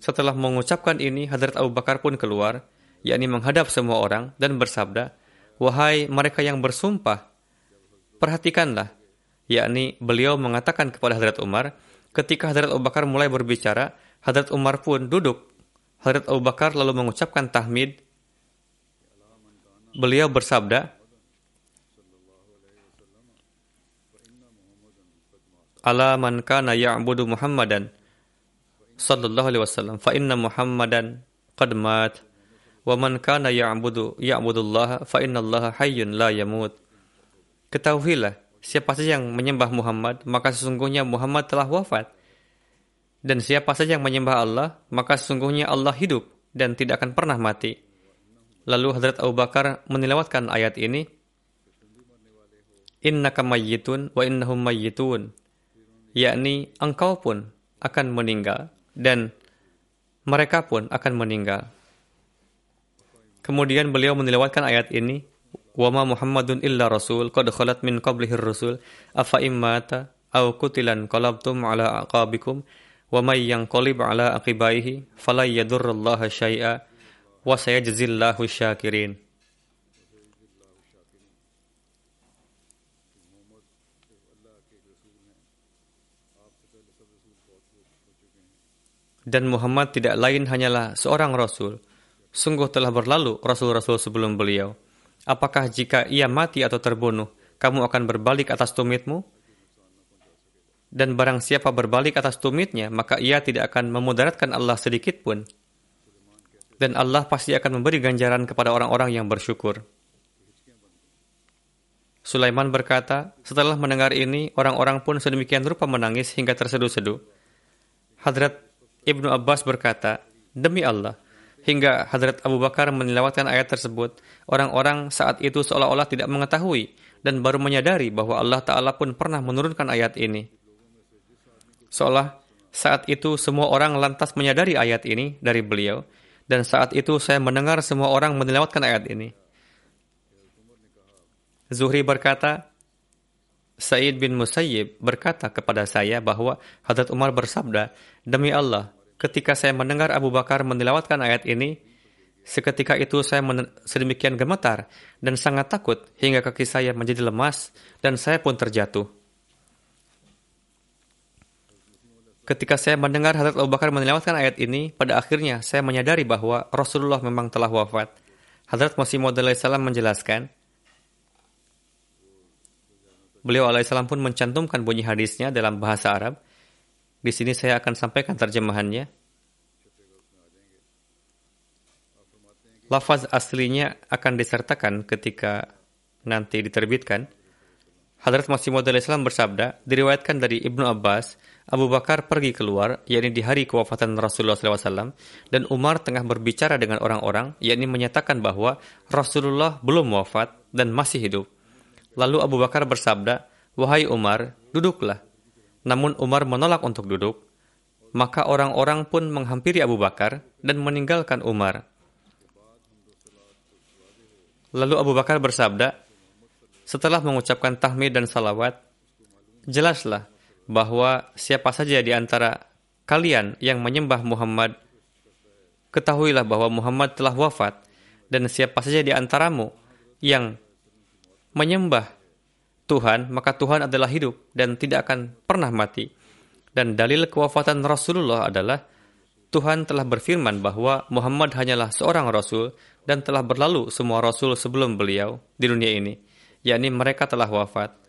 Setelah mengucapkan ini, Hadrat Abu Bakar pun keluar, yakni menghadap semua orang dan bersabda, Wahai mereka yang bersumpah, perhatikanlah, yakni beliau mengatakan kepada Hadrat Umar, ketika Hadrat Abu Bakar mulai berbicara, Hadrat Umar pun duduk. Hadrat Abu Bakar lalu mengucapkan tahmid, beliau bersabda, Ala man kana ya'budu Muhammadan sallallahu alaihi wasallam fa inna Muhammadan qad mat wa man kana ya'budu ya'budullah fa inna Allah hayyun la yamut. Ketahuilah, siapa saja yang menyembah Muhammad, maka sesungguhnya Muhammad telah wafat. Dan siapa saja yang menyembah Allah, maka sesungguhnya Allah hidup dan tidak akan pernah mati. Lalu Hadrat Abu Bakar menilawatkan ayat ini, Innaka mayyitun wa innahum mayyitun. Yakni engkau pun akan meninggal dan mereka pun akan meninggal. Kemudian beliau menilawatkan ayat ini, Wa ma Muhammadun illa rasul qad khalat min qablihir rusul afa immata aw kutilan qalabtum ala aqabikum wa may yanqalib ala aqibaihi fala yadurrullaha syai'a wa sayajzillahu syakirin. Dan Muhammad tidak lain hanyalah seorang rasul. Sungguh telah berlalu rasul-rasul sebelum beliau. Apakah jika ia mati atau terbunuh, kamu akan berbalik atas tumitmu? Dan barang siapa berbalik atas tumitnya, maka ia tidak akan memudaratkan Allah sedikit pun dan Allah pasti akan memberi ganjaran kepada orang-orang yang bersyukur. Sulaiman berkata, setelah mendengar ini, orang-orang pun sedemikian rupa menangis hingga terseduh-seduh. Hadrat Ibnu Abbas berkata, Demi Allah, hingga Hadrat Abu Bakar menilawatkan ayat tersebut, orang-orang saat itu seolah-olah tidak mengetahui dan baru menyadari bahwa Allah Ta'ala pun pernah menurunkan ayat ini. Seolah saat itu semua orang lantas menyadari ayat ini dari beliau, dan saat itu saya mendengar semua orang menilawatkan ayat ini. Zuhri berkata, Said bin Musayyib berkata kepada saya bahwa Hadrat Umar bersabda, Demi Allah, ketika saya mendengar Abu Bakar menilawatkan ayat ini, seketika itu saya sedemikian gemetar dan sangat takut hingga kaki saya menjadi lemas dan saya pun terjatuh. Ketika saya mendengar Hadrat Abu Bakar menilawatkan ayat ini, pada akhirnya saya menyadari bahwa Rasulullah memang telah wafat. Hadrat Masih Maud salam menjelaskan, Beliau alaihissalam pun mencantumkan bunyi hadisnya dalam bahasa Arab. Di sini saya akan sampaikan terjemahannya. Lafaz aslinya akan disertakan ketika nanti diterbitkan. Hadrat Masih Maud bersabda, diriwayatkan dari Ibnu Abbas, Abu Bakar pergi keluar, yakni di hari kewafatan Rasulullah SAW, dan Umar tengah berbicara dengan orang-orang, yakni menyatakan bahwa Rasulullah belum wafat dan masih hidup. Lalu Abu Bakar bersabda, Wahai Umar, duduklah. Namun Umar menolak untuk duduk. Maka orang-orang pun menghampiri Abu Bakar dan meninggalkan Umar. Lalu Abu Bakar bersabda, setelah mengucapkan tahmid dan salawat, jelaslah bahwa siapa saja di antara kalian yang menyembah Muhammad, ketahuilah bahwa Muhammad telah wafat, dan siapa saja di antaramu yang menyembah Tuhan, maka Tuhan adalah hidup dan tidak akan pernah mati. Dan dalil kewafatan Rasulullah adalah Tuhan telah berfirman bahwa Muhammad hanyalah seorang rasul dan telah berlalu semua rasul sebelum beliau di dunia ini, yakni mereka telah wafat.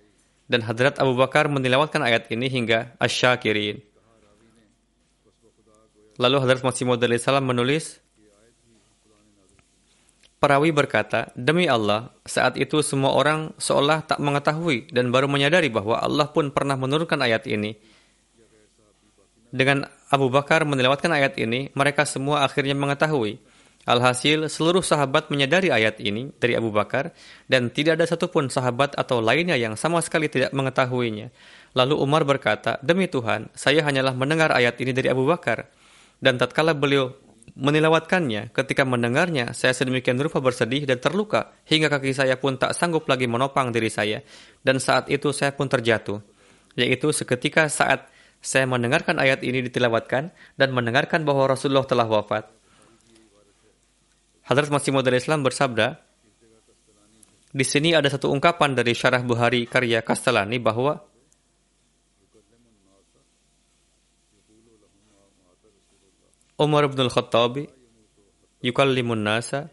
Dan Hadrat Abu Bakar menilawatkan ayat ini hingga asyakirin. Lalu Hadrat Masih Maud salam menulis, Perawi berkata, Demi Allah, saat itu semua orang seolah tak mengetahui dan baru menyadari bahwa Allah pun pernah menurunkan ayat ini. Dengan Abu Bakar menilawatkan ayat ini, mereka semua akhirnya mengetahui. Alhasil, seluruh sahabat menyadari ayat ini dari Abu Bakar dan tidak ada satupun sahabat atau lainnya yang sama sekali tidak mengetahuinya. Lalu Umar berkata, Demi Tuhan, saya hanyalah mendengar ayat ini dari Abu Bakar. Dan tatkala beliau menilawatkannya. Ketika mendengarnya, saya sedemikian rupa bersedih dan terluka, hingga kaki saya pun tak sanggup lagi menopang diri saya. Dan saat itu saya pun terjatuh. Yaitu seketika saat saya mendengarkan ayat ini ditilawatkan dan mendengarkan bahwa Rasulullah telah wafat. Hadrat Masih Maud Islam bersabda, di sini ada satu ungkapan dari Syarah Buhari karya Kastalani bahwa Umar bin Al-Khattab yukallimun nasa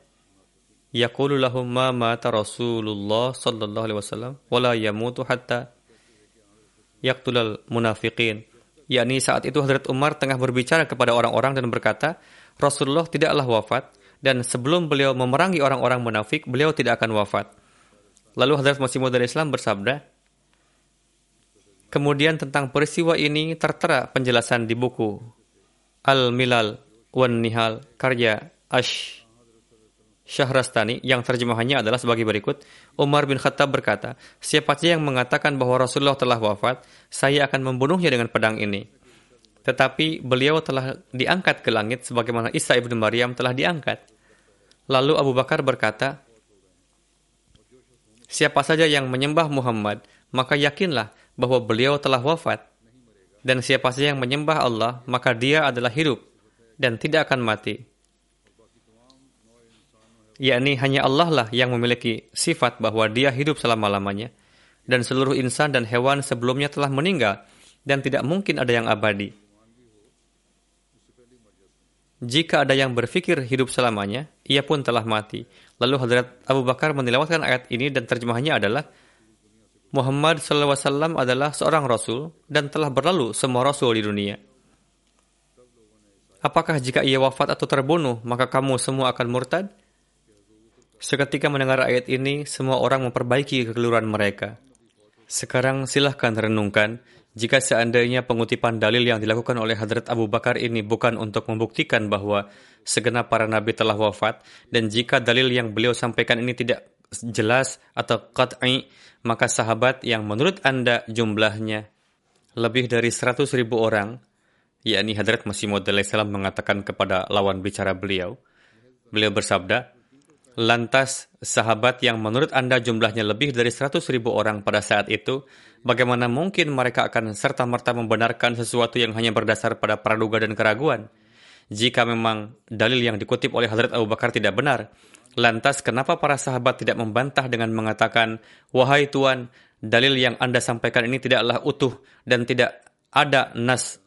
yaqulu lahum ma mata Rasulullah sallallahu alaihi wasallam wala yamutu hatta yaqtulal munafiqin yakni saat itu Hadrat Umar tengah berbicara kepada orang-orang dan berkata Rasulullah tidaklah wafat dan sebelum beliau memerangi orang-orang munafik beliau tidak akan wafat lalu Hadrat Masih Maud Islam bersabda Kemudian tentang peristiwa ini tertera penjelasan di buku Al-Milal wan Nihal karya Ash Syahrastani yang terjemahannya adalah sebagai berikut. Umar bin Khattab berkata, siapa saja yang mengatakan bahwa Rasulullah telah wafat, saya akan membunuhnya dengan pedang ini. Tetapi beliau telah diangkat ke langit sebagaimana Isa ibnu Maryam telah diangkat. Lalu Abu Bakar berkata, Siapa saja yang menyembah Muhammad, maka yakinlah bahwa beliau telah wafat dan siapa saja yang menyembah Allah, maka dia adalah hidup dan tidak akan mati. Yakni hanya Allah lah yang memiliki sifat bahwa dia hidup selama-lamanya. Dan seluruh insan dan hewan sebelumnya telah meninggal dan tidak mungkin ada yang abadi. Jika ada yang berfikir hidup selamanya, ia pun telah mati. Lalu Hadrat Abu Bakar menilawatkan ayat ini dan terjemahannya adalah Muhammad SAW adalah seorang rasul dan telah berlalu semua rasul di dunia. Apakah jika ia wafat atau terbunuh, maka kamu semua akan murtad? Seketika mendengar ayat ini, semua orang memperbaiki kekeliruan mereka. Sekarang silahkan renungkan, jika seandainya pengutipan dalil yang dilakukan oleh Hadrat Abu Bakar ini bukan untuk membuktikan bahwa segenap para nabi telah wafat, dan jika dalil yang beliau sampaikan ini tidak jelas atau qat'i, maka sahabat yang menurut Anda jumlahnya lebih dari 100 ribu orang, yakni Hadrat Masih Maud mengatakan kepada lawan bicara beliau, beliau bersabda, lantas sahabat yang menurut Anda jumlahnya lebih dari 100 ribu orang pada saat itu, bagaimana mungkin mereka akan serta-merta membenarkan sesuatu yang hanya berdasar pada praduga dan keraguan? Jika memang dalil yang dikutip oleh Hadrat Abu Bakar tidak benar, Lantas kenapa para sahabat tidak membantah dengan mengatakan, Wahai Tuan, dalil yang Anda sampaikan ini tidaklah utuh dan tidak ada nas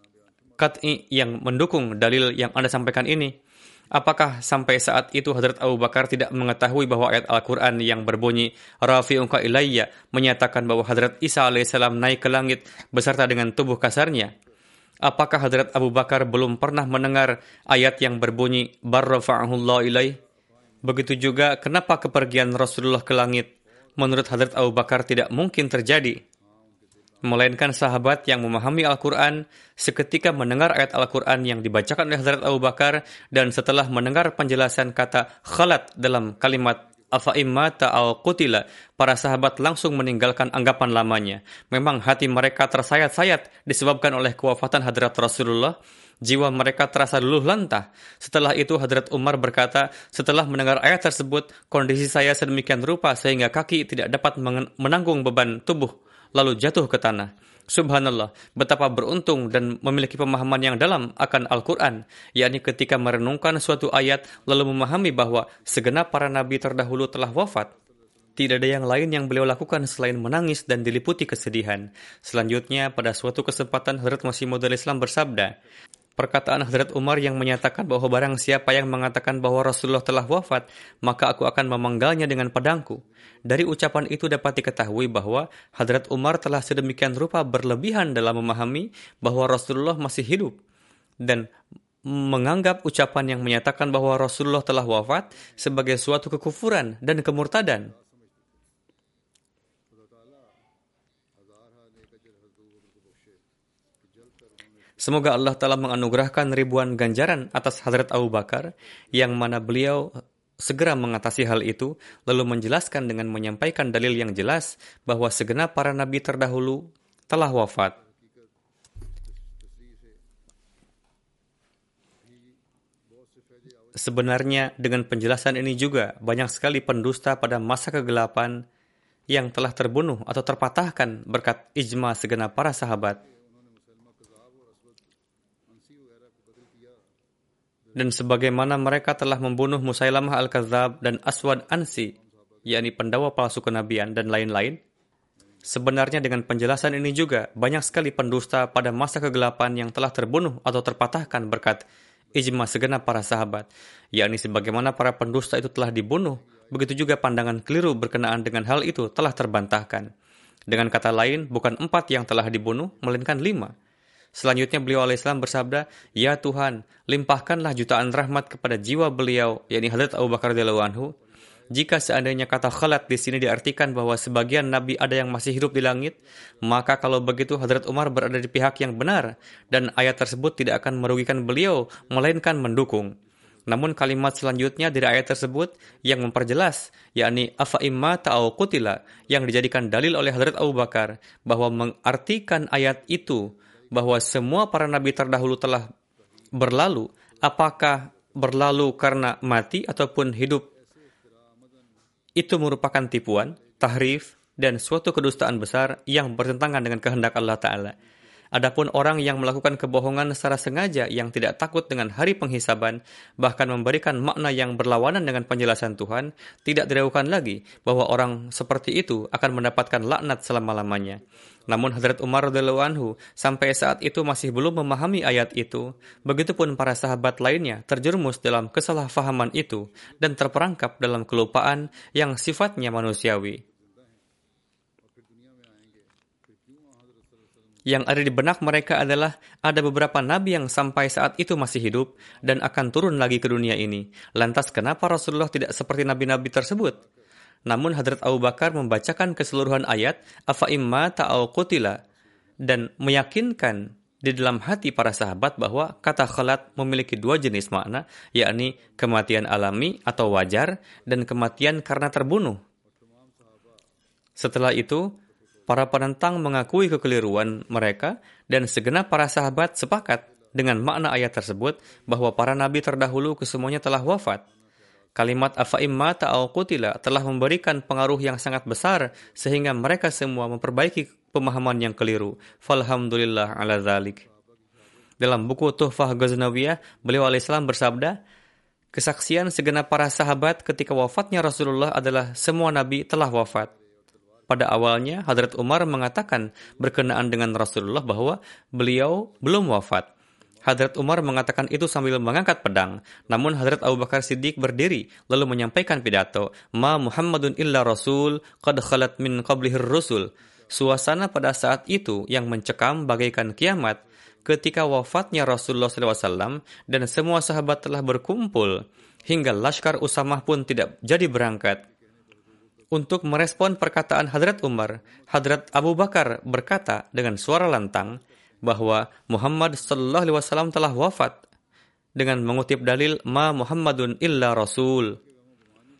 kat'i yang mendukung dalil yang Anda sampaikan ini? Apakah sampai saat itu Hadrat Abu Bakar tidak mengetahui bahwa ayat Al-Quran yang berbunyi Rafi'unka ilayya menyatakan bahwa Hadrat Isa alaihissalam naik ke langit beserta dengan tubuh kasarnya? Apakah Hadrat Abu Bakar belum pernah mendengar ayat yang berbunyi Barrafa'ahullah ilaih Begitu juga kenapa kepergian Rasulullah ke langit menurut Hadrat Abu Bakar tidak mungkin terjadi. Melainkan sahabat yang memahami Al-Quran seketika mendengar ayat Al-Quran yang dibacakan oleh Hadrat Abu Bakar dan setelah mendengar penjelasan kata khalat dalam kalimat afa immata au qutila, para sahabat langsung meninggalkan anggapan lamanya. Memang hati mereka tersayat-sayat disebabkan oleh kewafatan hadrat Rasulullah. Jiwa mereka terasa luluh lantah. Setelah itu Hadrat Umar berkata, setelah mendengar ayat tersebut, kondisi saya sedemikian rupa sehingga kaki tidak dapat menanggung beban tubuh, lalu jatuh ke tanah. Subhanallah, betapa beruntung dan memiliki pemahaman yang dalam akan Al-Quran, yakni ketika merenungkan suatu ayat lalu memahami bahwa segenap para nabi terdahulu telah wafat. Tidak ada yang lain yang beliau lakukan selain menangis dan diliputi kesedihan. Selanjutnya, pada suatu kesempatan Hadrat Masih Maud Islam bersabda, perkataan Hadrat Umar yang menyatakan bahwa barang siapa yang mengatakan bahwa Rasulullah telah wafat, maka aku akan memenggalnya dengan pedangku. Dari ucapan itu dapat diketahui bahwa Hadrat Umar telah sedemikian rupa berlebihan dalam memahami bahwa Rasulullah masih hidup dan menganggap ucapan yang menyatakan bahwa Rasulullah telah wafat sebagai suatu kekufuran dan kemurtadan. Semoga Allah telah menganugerahkan ribuan ganjaran atas Hadrat Abu Bakar yang mana beliau segera mengatasi hal itu lalu menjelaskan dengan menyampaikan dalil yang jelas bahwa segenap para nabi terdahulu telah wafat. Sebenarnya dengan penjelasan ini juga banyak sekali pendusta pada masa kegelapan yang telah terbunuh atau terpatahkan berkat ijma segenap para sahabat. Dan sebagaimana mereka telah membunuh Musailamah Al-Kadzab dan Aswad Ansi, yakni pendawa palsu kenabian dan lain-lain, sebenarnya dengan penjelasan ini juga banyak sekali pendusta pada masa kegelapan yang telah terbunuh atau terpatahkan berkat ijma segenap para sahabat, yakni sebagaimana para pendusta itu telah dibunuh, begitu juga pandangan keliru berkenaan dengan hal itu telah terbantahkan. Dengan kata lain, bukan empat yang telah dibunuh, melainkan lima – Selanjutnya beliau alaihissalam bersabda, Ya Tuhan, limpahkanlah jutaan rahmat kepada jiwa beliau, yakni Hadrat Abu Bakar anhu. Jika seandainya kata khalat di sini diartikan bahwa sebagian nabi ada yang masih hidup di langit, maka kalau begitu Hadrat Umar berada di pihak yang benar dan ayat tersebut tidak akan merugikan beliau melainkan mendukung. Namun kalimat selanjutnya dari ayat tersebut yang memperjelas, yakni afa imma ta'au kutila, yang dijadikan dalil oleh Hadrat Abu Bakar, bahwa mengartikan ayat itu bahwa semua para nabi terdahulu telah berlalu, apakah berlalu karena mati ataupun hidup itu merupakan tipuan, tahrif, dan suatu kedustaan besar yang bertentangan dengan kehendak Allah Ta'ala. Adapun orang yang melakukan kebohongan secara sengaja yang tidak takut dengan hari penghisaban, bahkan memberikan makna yang berlawanan dengan penjelasan Tuhan, tidak diragukan lagi bahwa orang seperti itu akan mendapatkan laknat selama-lamanya. Namun Hadrat Umar radhiyallahu anhu sampai saat itu masih belum memahami ayat itu. Begitupun para sahabat lainnya terjerumus dalam kesalahpahaman itu dan terperangkap dalam kelupaan yang sifatnya manusiawi. yang ada di benak mereka adalah ada beberapa nabi yang sampai saat itu masih hidup dan akan turun lagi ke dunia ini. Lantas kenapa Rasulullah tidak seperti nabi-nabi tersebut? Namun Hadrat Abu Bakar membacakan keseluruhan ayat afa imma ta'au dan meyakinkan di dalam hati para sahabat bahwa kata khalat memiliki dua jenis makna, yakni kematian alami atau wajar dan kematian karena terbunuh. Setelah itu, Para penentang mengakui kekeliruan mereka dan segenap para sahabat sepakat dengan makna ayat tersebut bahwa para nabi terdahulu kesemuanya telah wafat. Kalimat afa'imma ta'au qutila telah memberikan pengaruh yang sangat besar sehingga mereka semua memperbaiki pemahaman yang keliru. Falhamdulillah ala zalik. Dalam buku Tuhfah Ghaznawiyah, beliau alaihissalam bersabda, Kesaksian segenap para sahabat ketika wafatnya Rasulullah adalah semua nabi telah wafat. Pada awalnya, Hadrat Umar mengatakan berkenaan dengan Rasulullah bahwa beliau belum wafat. Hadrat Umar mengatakan itu sambil mengangkat pedang. Namun Hadrat Abu Bakar Siddiq berdiri lalu menyampaikan pidato, "Ma Muhammadun illa rasul, qad khalat min qablihir rusul." Suasana pada saat itu yang mencekam bagaikan kiamat ketika wafatnya Rasulullah SAW dan semua sahabat telah berkumpul hingga Laskar Usamah pun tidak jadi berangkat. Untuk merespon perkataan Hadrat Umar, Hadrat Abu Bakar berkata dengan suara lantang bahwa Muhammad Sallallahu Alaihi Wasallam telah wafat dengan mengutip dalil Ma Muhammadun illa Rasul.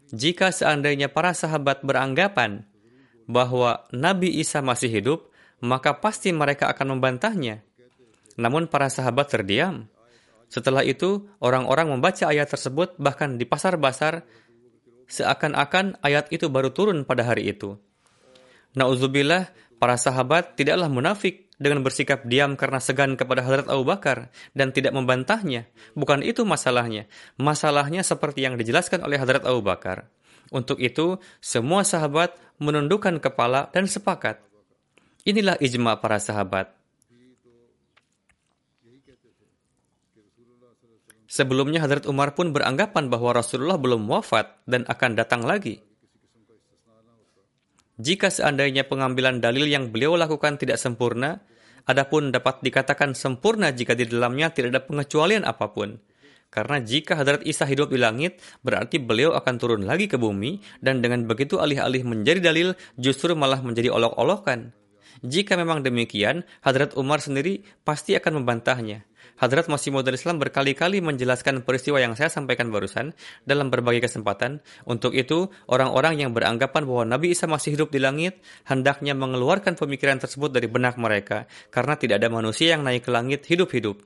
jika seandainya para sahabat beranggapan bahwa Nabi Isa masih hidup, maka pasti mereka akan membantahnya. Namun para sahabat terdiam. Setelah itu, orang-orang membaca ayat tersebut bahkan di pasar-pasar seakan-akan ayat itu baru turun pada hari itu. Nauzubillah, para sahabat tidaklah munafik dengan bersikap diam karena segan kepada Hadrat Abu Bakar dan tidak membantahnya. Bukan itu masalahnya. Masalahnya seperti yang dijelaskan oleh Hadrat Abu Bakar. Untuk itu, semua sahabat menundukkan kepala dan sepakat. Inilah ijma para sahabat. Sebelumnya Hadrat Umar pun beranggapan bahwa Rasulullah belum wafat dan akan datang lagi. Jika seandainya pengambilan dalil yang beliau lakukan tidak sempurna, adapun dapat dikatakan sempurna jika di dalamnya tidak ada pengecualian apa pun. Karena jika Hadrat Isa hidup di langit, berarti beliau akan turun lagi ke bumi, dan dengan begitu alih-alih menjadi dalil, justru malah menjadi olok-olokan. Jika memang demikian, Hadrat Umar sendiri pasti akan membantahnya. Hadrat Masih Maud Islam berkali-kali menjelaskan peristiwa yang saya sampaikan barusan dalam berbagai kesempatan. Untuk itu, orang-orang yang beranggapan bahwa Nabi Isa masih hidup di langit, hendaknya mengeluarkan pemikiran tersebut dari benak mereka, karena tidak ada manusia yang naik ke langit hidup-hidup.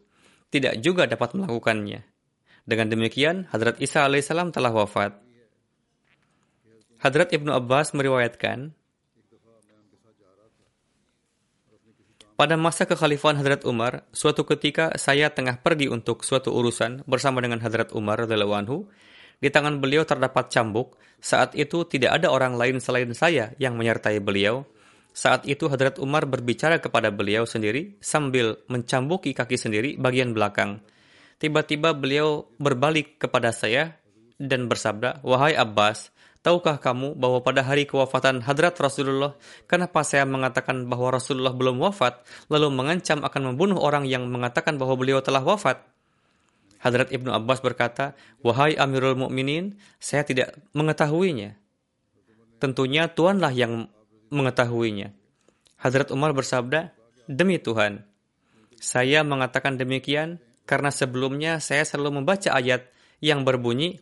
Tidak juga dapat melakukannya. Dengan demikian, Hadrat Isa alaihissalam telah wafat. Hadrat Ibnu Abbas meriwayatkan, Pada masa kekhalifahan Hadrat Umar, suatu ketika saya tengah pergi untuk suatu urusan bersama dengan Hadrat Umar anhu. Di tangan beliau terdapat cambuk. Saat itu tidak ada orang lain selain saya yang menyertai beliau. Saat itu Hadrat Umar berbicara kepada beliau sendiri sambil mencambuki kaki sendiri bagian belakang. Tiba-tiba beliau berbalik kepada saya dan bersabda, Wahai Abbas, Tahukah kamu bahwa pada hari kewafatan hadrat Rasulullah, kenapa saya mengatakan bahwa Rasulullah belum wafat, lalu mengancam akan membunuh orang yang mengatakan bahwa beliau telah wafat? Hadrat Ibnu Abbas berkata, Wahai Amirul Mukminin, saya tidak mengetahuinya. Tentunya Tuanlah yang mengetahuinya. Hadrat Umar bersabda, Demi Tuhan, saya mengatakan demikian karena sebelumnya saya selalu membaca ayat yang berbunyi,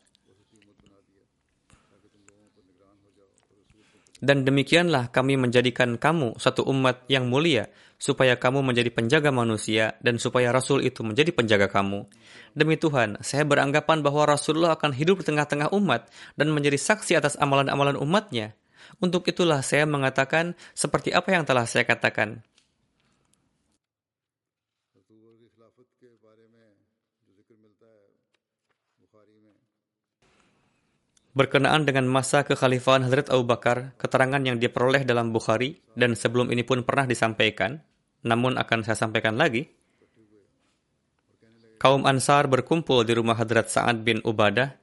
Dan demikianlah kami menjadikan kamu satu umat yang mulia, supaya kamu menjadi penjaga manusia, dan supaya Rasul itu menjadi penjaga kamu. Demi Tuhan, saya beranggapan bahwa Rasulullah akan hidup di tengah-tengah umat dan menjadi saksi atas amalan-amalan umatnya. Untuk itulah saya mengatakan seperti apa yang telah saya katakan. Berkenaan dengan masa kekhalifahan Hazrat Abu Bakar, keterangan yang diperoleh dalam Bukhari dan sebelum ini pun pernah disampaikan, namun akan saya sampaikan lagi. Kaum Ansar berkumpul di rumah Hadrat Sa'ad bin Ubadah.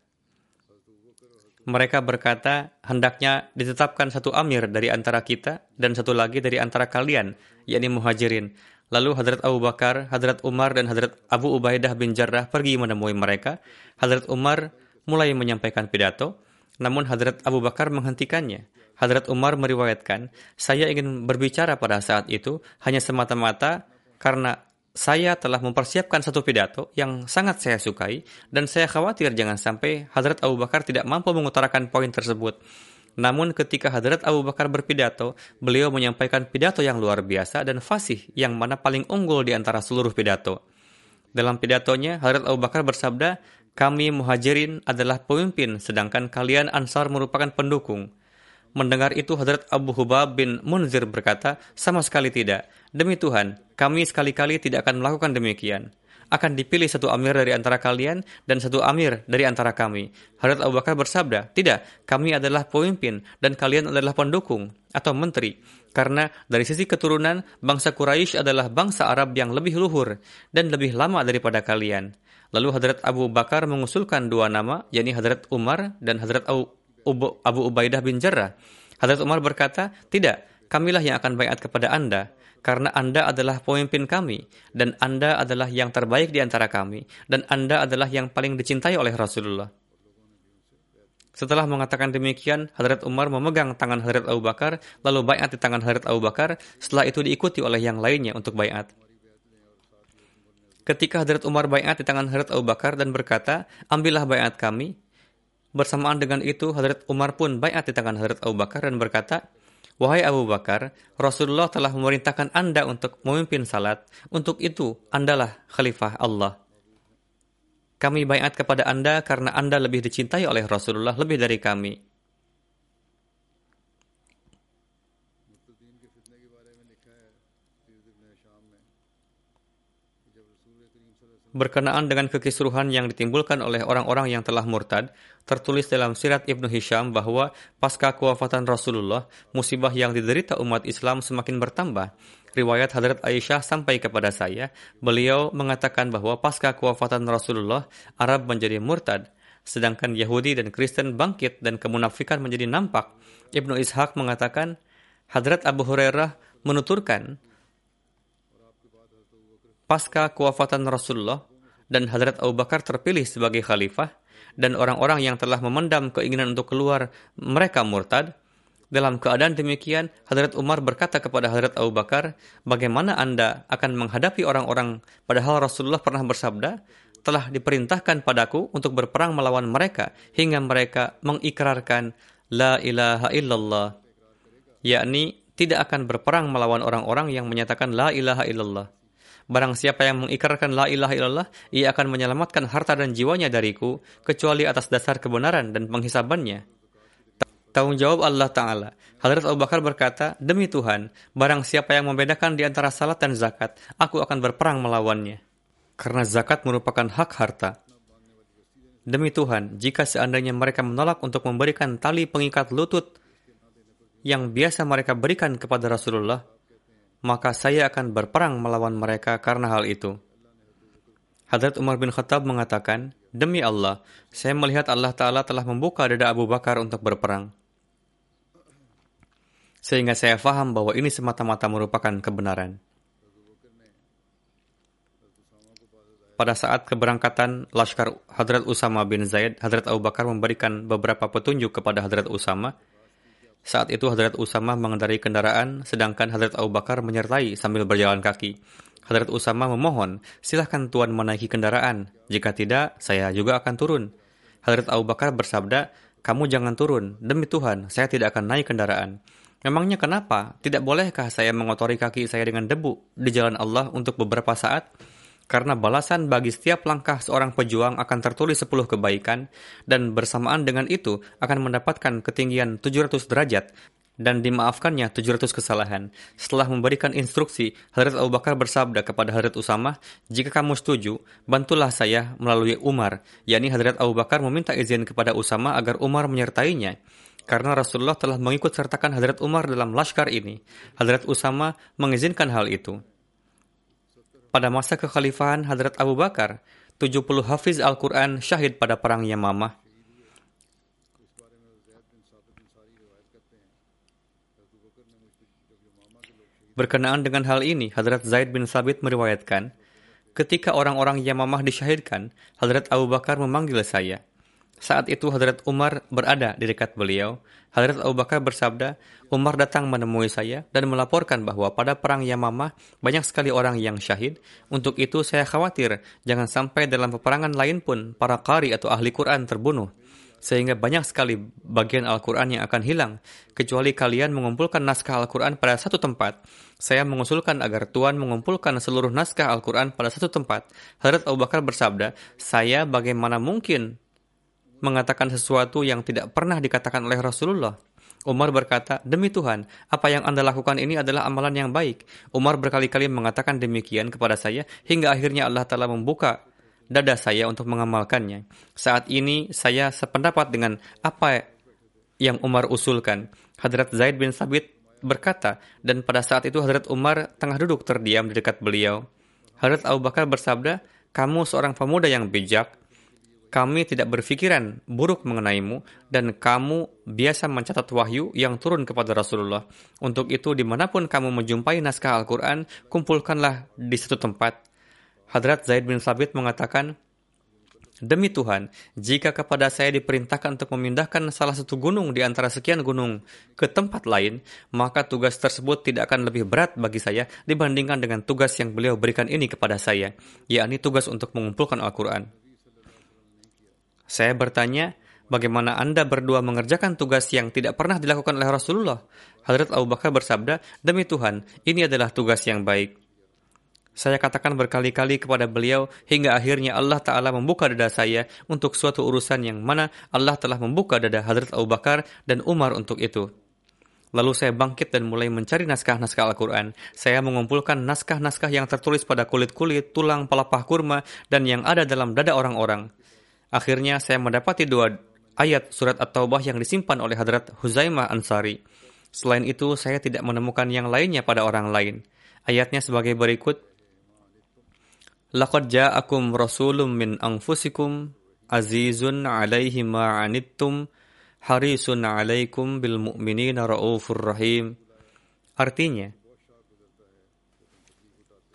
Mereka berkata, hendaknya ditetapkan satu amir dari antara kita dan satu lagi dari antara kalian, yakni muhajirin. Lalu Hadrat Abu Bakar, Hadrat Umar, dan Hadrat Abu Ubaidah bin Jarrah pergi menemui mereka. Hadrat Umar mulai menyampaikan pidato, namun Hadrat Abu Bakar menghentikannya. Hadrat Umar meriwayatkan, saya ingin berbicara pada saat itu hanya semata-mata karena saya telah mempersiapkan satu pidato yang sangat saya sukai dan saya khawatir jangan sampai Hadrat Abu Bakar tidak mampu mengutarakan poin tersebut. Namun ketika Hadrat Abu Bakar berpidato, beliau menyampaikan pidato yang luar biasa dan fasih yang mana paling unggul di antara seluruh pidato. Dalam pidatonya, Hadrat Abu Bakar bersabda, kami muhajirin adalah pemimpin, sedangkan kalian ansar merupakan pendukung. Mendengar itu Hadrat Abu Hubab bin Munzir berkata, sama sekali tidak. Demi Tuhan, kami sekali-kali tidak akan melakukan demikian. Akan dipilih satu amir dari antara kalian dan satu amir dari antara kami. Hadrat Abu Bakar bersabda, tidak, kami adalah pemimpin dan kalian adalah pendukung atau menteri. Karena dari sisi keturunan, bangsa Quraisy adalah bangsa Arab yang lebih luhur dan lebih lama daripada kalian. Lalu Hadrat Abu Bakar mengusulkan dua nama, yakni Hadrat Umar dan Hadrat Abu, Abu Ubaidah bin Jarrah. Hadrat Umar berkata, tidak, kamilah yang akan bayat kepada anda. karena Anda adalah pemimpin kami, dan Anda adalah yang terbaik di antara kami, dan Anda adalah yang paling dicintai oleh Rasulullah. Setelah mengatakan demikian, Hadrat Umar memegang tangan Hadrat Abu Bakar, lalu bayat di tangan Hadrat Abu Bakar, setelah itu diikuti oleh yang lainnya untuk bayat. Ketika Hadrat Umar bayat di tangan Hadrat Abu Bakar dan berkata, ambillah bayat kami. Bersamaan dengan itu, Hadrat Umar pun bayat di tangan Hadrat Abu Bakar dan berkata, Wahai Abu Bakar, Rasulullah telah memerintahkan Anda untuk memimpin salat. Untuk itu, Andalah khalifah Allah. Kami bayat kepada Anda karena Anda lebih dicintai oleh Rasulullah lebih dari kami. Berkenaan dengan kekisruhan yang ditimbulkan oleh orang-orang yang telah murtad, tertulis dalam Sirat Ibnu Hisham bahwa pasca kewafatan Rasulullah, musibah yang diderita umat Islam semakin bertambah riwayat Hadrat Aisyah sampai kepada saya, beliau mengatakan bahwa pasca kewafatan Rasulullah, Arab menjadi murtad, sedangkan Yahudi dan Kristen bangkit dan kemunafikan menjadi nampak. Ibnu Ishaq mengatakan, Hadrat Abu Hurairah menuturkan, pasca kewafatan Rasulullah dan Hadrat Abu Bakar terpilih sebagai khalifah, dan orang-orang yang telah memendam keinginan untuk keluar mereka murtad, dalam keadaan demikian, Hadrat Umar berkata kepada Hadrat Abu Bakar, bagaimana Anda akan menghadapi orang-orang padahal Rasulullah pernah bersabda, telah diperintahkan padaku untuk berperang melawan mereka hingga mereka mengikrarkan La ilaha illallah. Yakni tidak akan berperang melawan orang-orang yang menyatakan La ilaha illallah. Barang siapa yang mengikrarkan la ilaha illallah, ia akan menyelamatkan harta dan jiwanya dariku, kecuali atas dasar kebenaran dan penghisabannya. Tanggung jawab Allah Ta'ala. Hadrat Abu Bakar berkata, Demi Tuhan, barang siapa yang membedakan di antara salat dan zakat, aku akan berperang melawannya. Karena zakat merupakan hak harta. Demi Tuhan, jika seandainya mereka menolak untuk memberikan tali pengikat lutut yang biasa mereka berikan kepada Rasulullah, maka saya akan berperang melawan mereka karena hal itu. Hadrat Umar bin Khattab mengatakan, Demi Allah, saya melihat Allah Ta'ala telah membuka dada Abu Bakar untuk berperang sehingga saya faham bahwa ini semata-mata merupakan kebenaran. Pada saat keberangkatan Laskar Hadrat Usama bin Zaid, Hadrat Abu Bakar memberikan beberapa petunjuk kepada Hadrat Usama. Saat itu Hadrat Usama mengendarai kendaraan, sedangkan Hadrat Abu Bakar menyertai sambil berjalan kaki. Hadrat Usama memohon, silahkan Tuan menaiki kendaraan. Jika tidak, saya juga akan turun. Hadrat Abu Bakar bersabda, kamu jangan turun. Demi Tuhan, saya tidak akan naik kendaraan. Memangnya kenapa? Tidak bolehkah saya mengotori kaki saya dengan debu di jalan Allah untuk beberapa saat? Karena balasan bagi setiap langkah seorang pejuang akan tertulis 10 kebaikan dan bersamaan dengan itu akan mendapatkan ketinggian 700 derajat dan dimaafkannya 700 kesalahan. Setelah memberikan instruksi, Hadrat Abu Bakar bersabda kepada Hadrat Usama, jika kamu setuju, bantulah saya melalui Umar, yakni Hadrat Abu Bakar meminta izin kepada Usama agar Umar menyertainya karena Rasulullah telah mengikut sertakan Hadrat Umar dalam laskar ini. Hadrat Usama mengizinkan hal itu. Pada masa kekhalifahan Hadrat Abu Bakar, 70 hafiz Al-Quran syahid pada perang Yamamah. Berkenaan dengan hal ini, Hadrat Zaid bin Sabit meriwayatkan, ketika orang-orang Yamamah disyahidkan, Hadrat Abu Bakar memanggil saya. Saat itu Hadrat Umar berada di dekat beliau. Hadrat Abu Bakar bersabda, Umar datang menemui saya dan melaporkan bahwa pada perang Yamamah banyak sekali orang yang syahid. Untuk itu saya khawatir jangan sampai dalam peperangan lain pun para qari atau ahli Quran terbunuh. Sehingga banyak sekali bagian Al-Quran yang akan hilang. Kecuali kalian mengumpulkan naskah Al-Quran pada satu tempat. Saya mengusulkan agar Tuhan mengumpulkan seluruh naskah Al-Quran pada satu tempat. Hadrat Abu Bakar bersabda, saya bagaimana mungkin mengatakan sesuatu yang tidak pernah dikatakan oleh Rasulullah. Umar berkata, Demi Tuhan, apa yang Anda lakukan ini adalah amalan yang baik. Umar berkali-kali mengatakan demikian kepada saya, hingga akhirnya Allah Ta'ala membuka dada saya untuk mengamalkannya. Saat ini saya sependapat dengan apa yang Umar usulkan. Hadrat Zaid bin Sabit berkata, dan pada saat itu Hadrat Umar tengah duduk terdiam di dekat beliau. Hadrat Abu Bakar bersabda, kamu seorang pemuda yang bijak, kami tidak berpikiran buruk mengenaimu dan kamu biasa mencatat wahyu yang turun kepada Rasulullah. Untuk itu di mana pun kamu menjumpai naskah Al-Quran, kumpulkanlah di satu tempat. Hadrat Zaid bin Sabit mengatakan, Demi Tuhan, jika kepada saya diperintahkan untuk memindahkan salah satu gunung di antara sekian gunung ke tempat lain, maka tugas tersebut tidak akan lebih berat bagi saya dibandingkan dengan tugas yang beliau berikan ini kepada saya, yakni tugas untuk mengumpulkan Al-Quran. Saya bertanya, bagaimana Anda berdua mengerjakan tugas yang tidak pernah dilakukan oleh Rasulullah? Hadrat Abu Bakar bersabda, Demi Tuhan, ini adalah tugas yang baik. Saya katakan berkali-kali kepada beliau hingga akhirnya Allah Ta'ala membuka dada saya untuk suatu urusan yang mana Allah telah membuka dada Hadrat Abu Bakar dan Umar untuk itu. Lalu saya bangkit dan mulai mencari naskah-naskah Al-Quran. Saya mengumpulkan naskah-naskah yang tertulis pada kulit-kulit, tulang, pelapah kurma, dan yang ada dalam dada orang-orang. Akhirnya saya mendapati dua ayat surat At-Taubah yang disimpan oleh Hadrat Huzaimah Ansari. Selain itu, saya tidak menemukan yang lainnya pada orang lain. Ayatnya sebagai berikut, Laqad ja'akum rasulun min anfusikum azizun 'alaihi ma 'anittum harisun 'alaikum bil mu'minina raufur rahim. Artinya,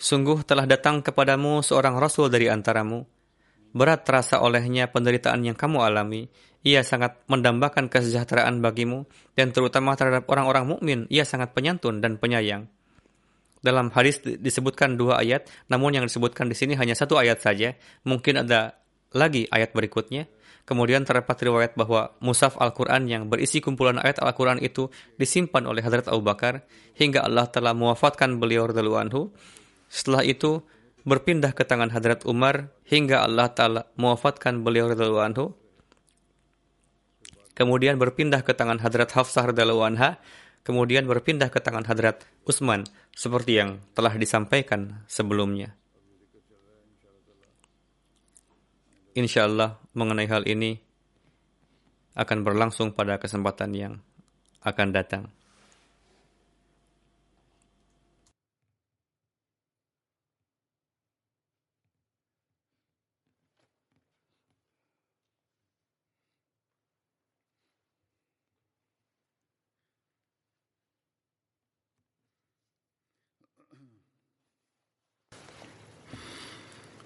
Sungguh telah datang kepadamu seorang rasul dari antaramu. Berat terasa olehnya penderitaan yang kamu alami. Ia sangat mendambakan kesejahteraan bagimu dan terutama terhadap orang-orang mukmin, ia sangat penyantun dan penyayang. Dalam hadis disebutkan dua ayat, namun yang disebutkan di sini hanya satu ayat saja. Mungkin ada lagi ayat berikutnya. Kemudian terdapat riwayat bahwa musaf Al-Quran yang berisi kumpulan ayat Al-Quran itu disimpan oleh Hadrat Abu Bakar hingga Allah telah mewafatkan beliau radhiallahu anhu. Setelah itu berpindah ke tangan Hadrat Umar hingga Allah Ta'ala mewafatkan beliau radhiallahu anhu. Kemudian berpindah ke tangan Hadrat Hafsah radhiallahu anha kemudian berpindah ke tangan Hadrat Utsman seperti yang telah disampaikan sebelumnya. Insya Allah mengenai hal ini akan berlangsung pada kesempatan yang akan datang.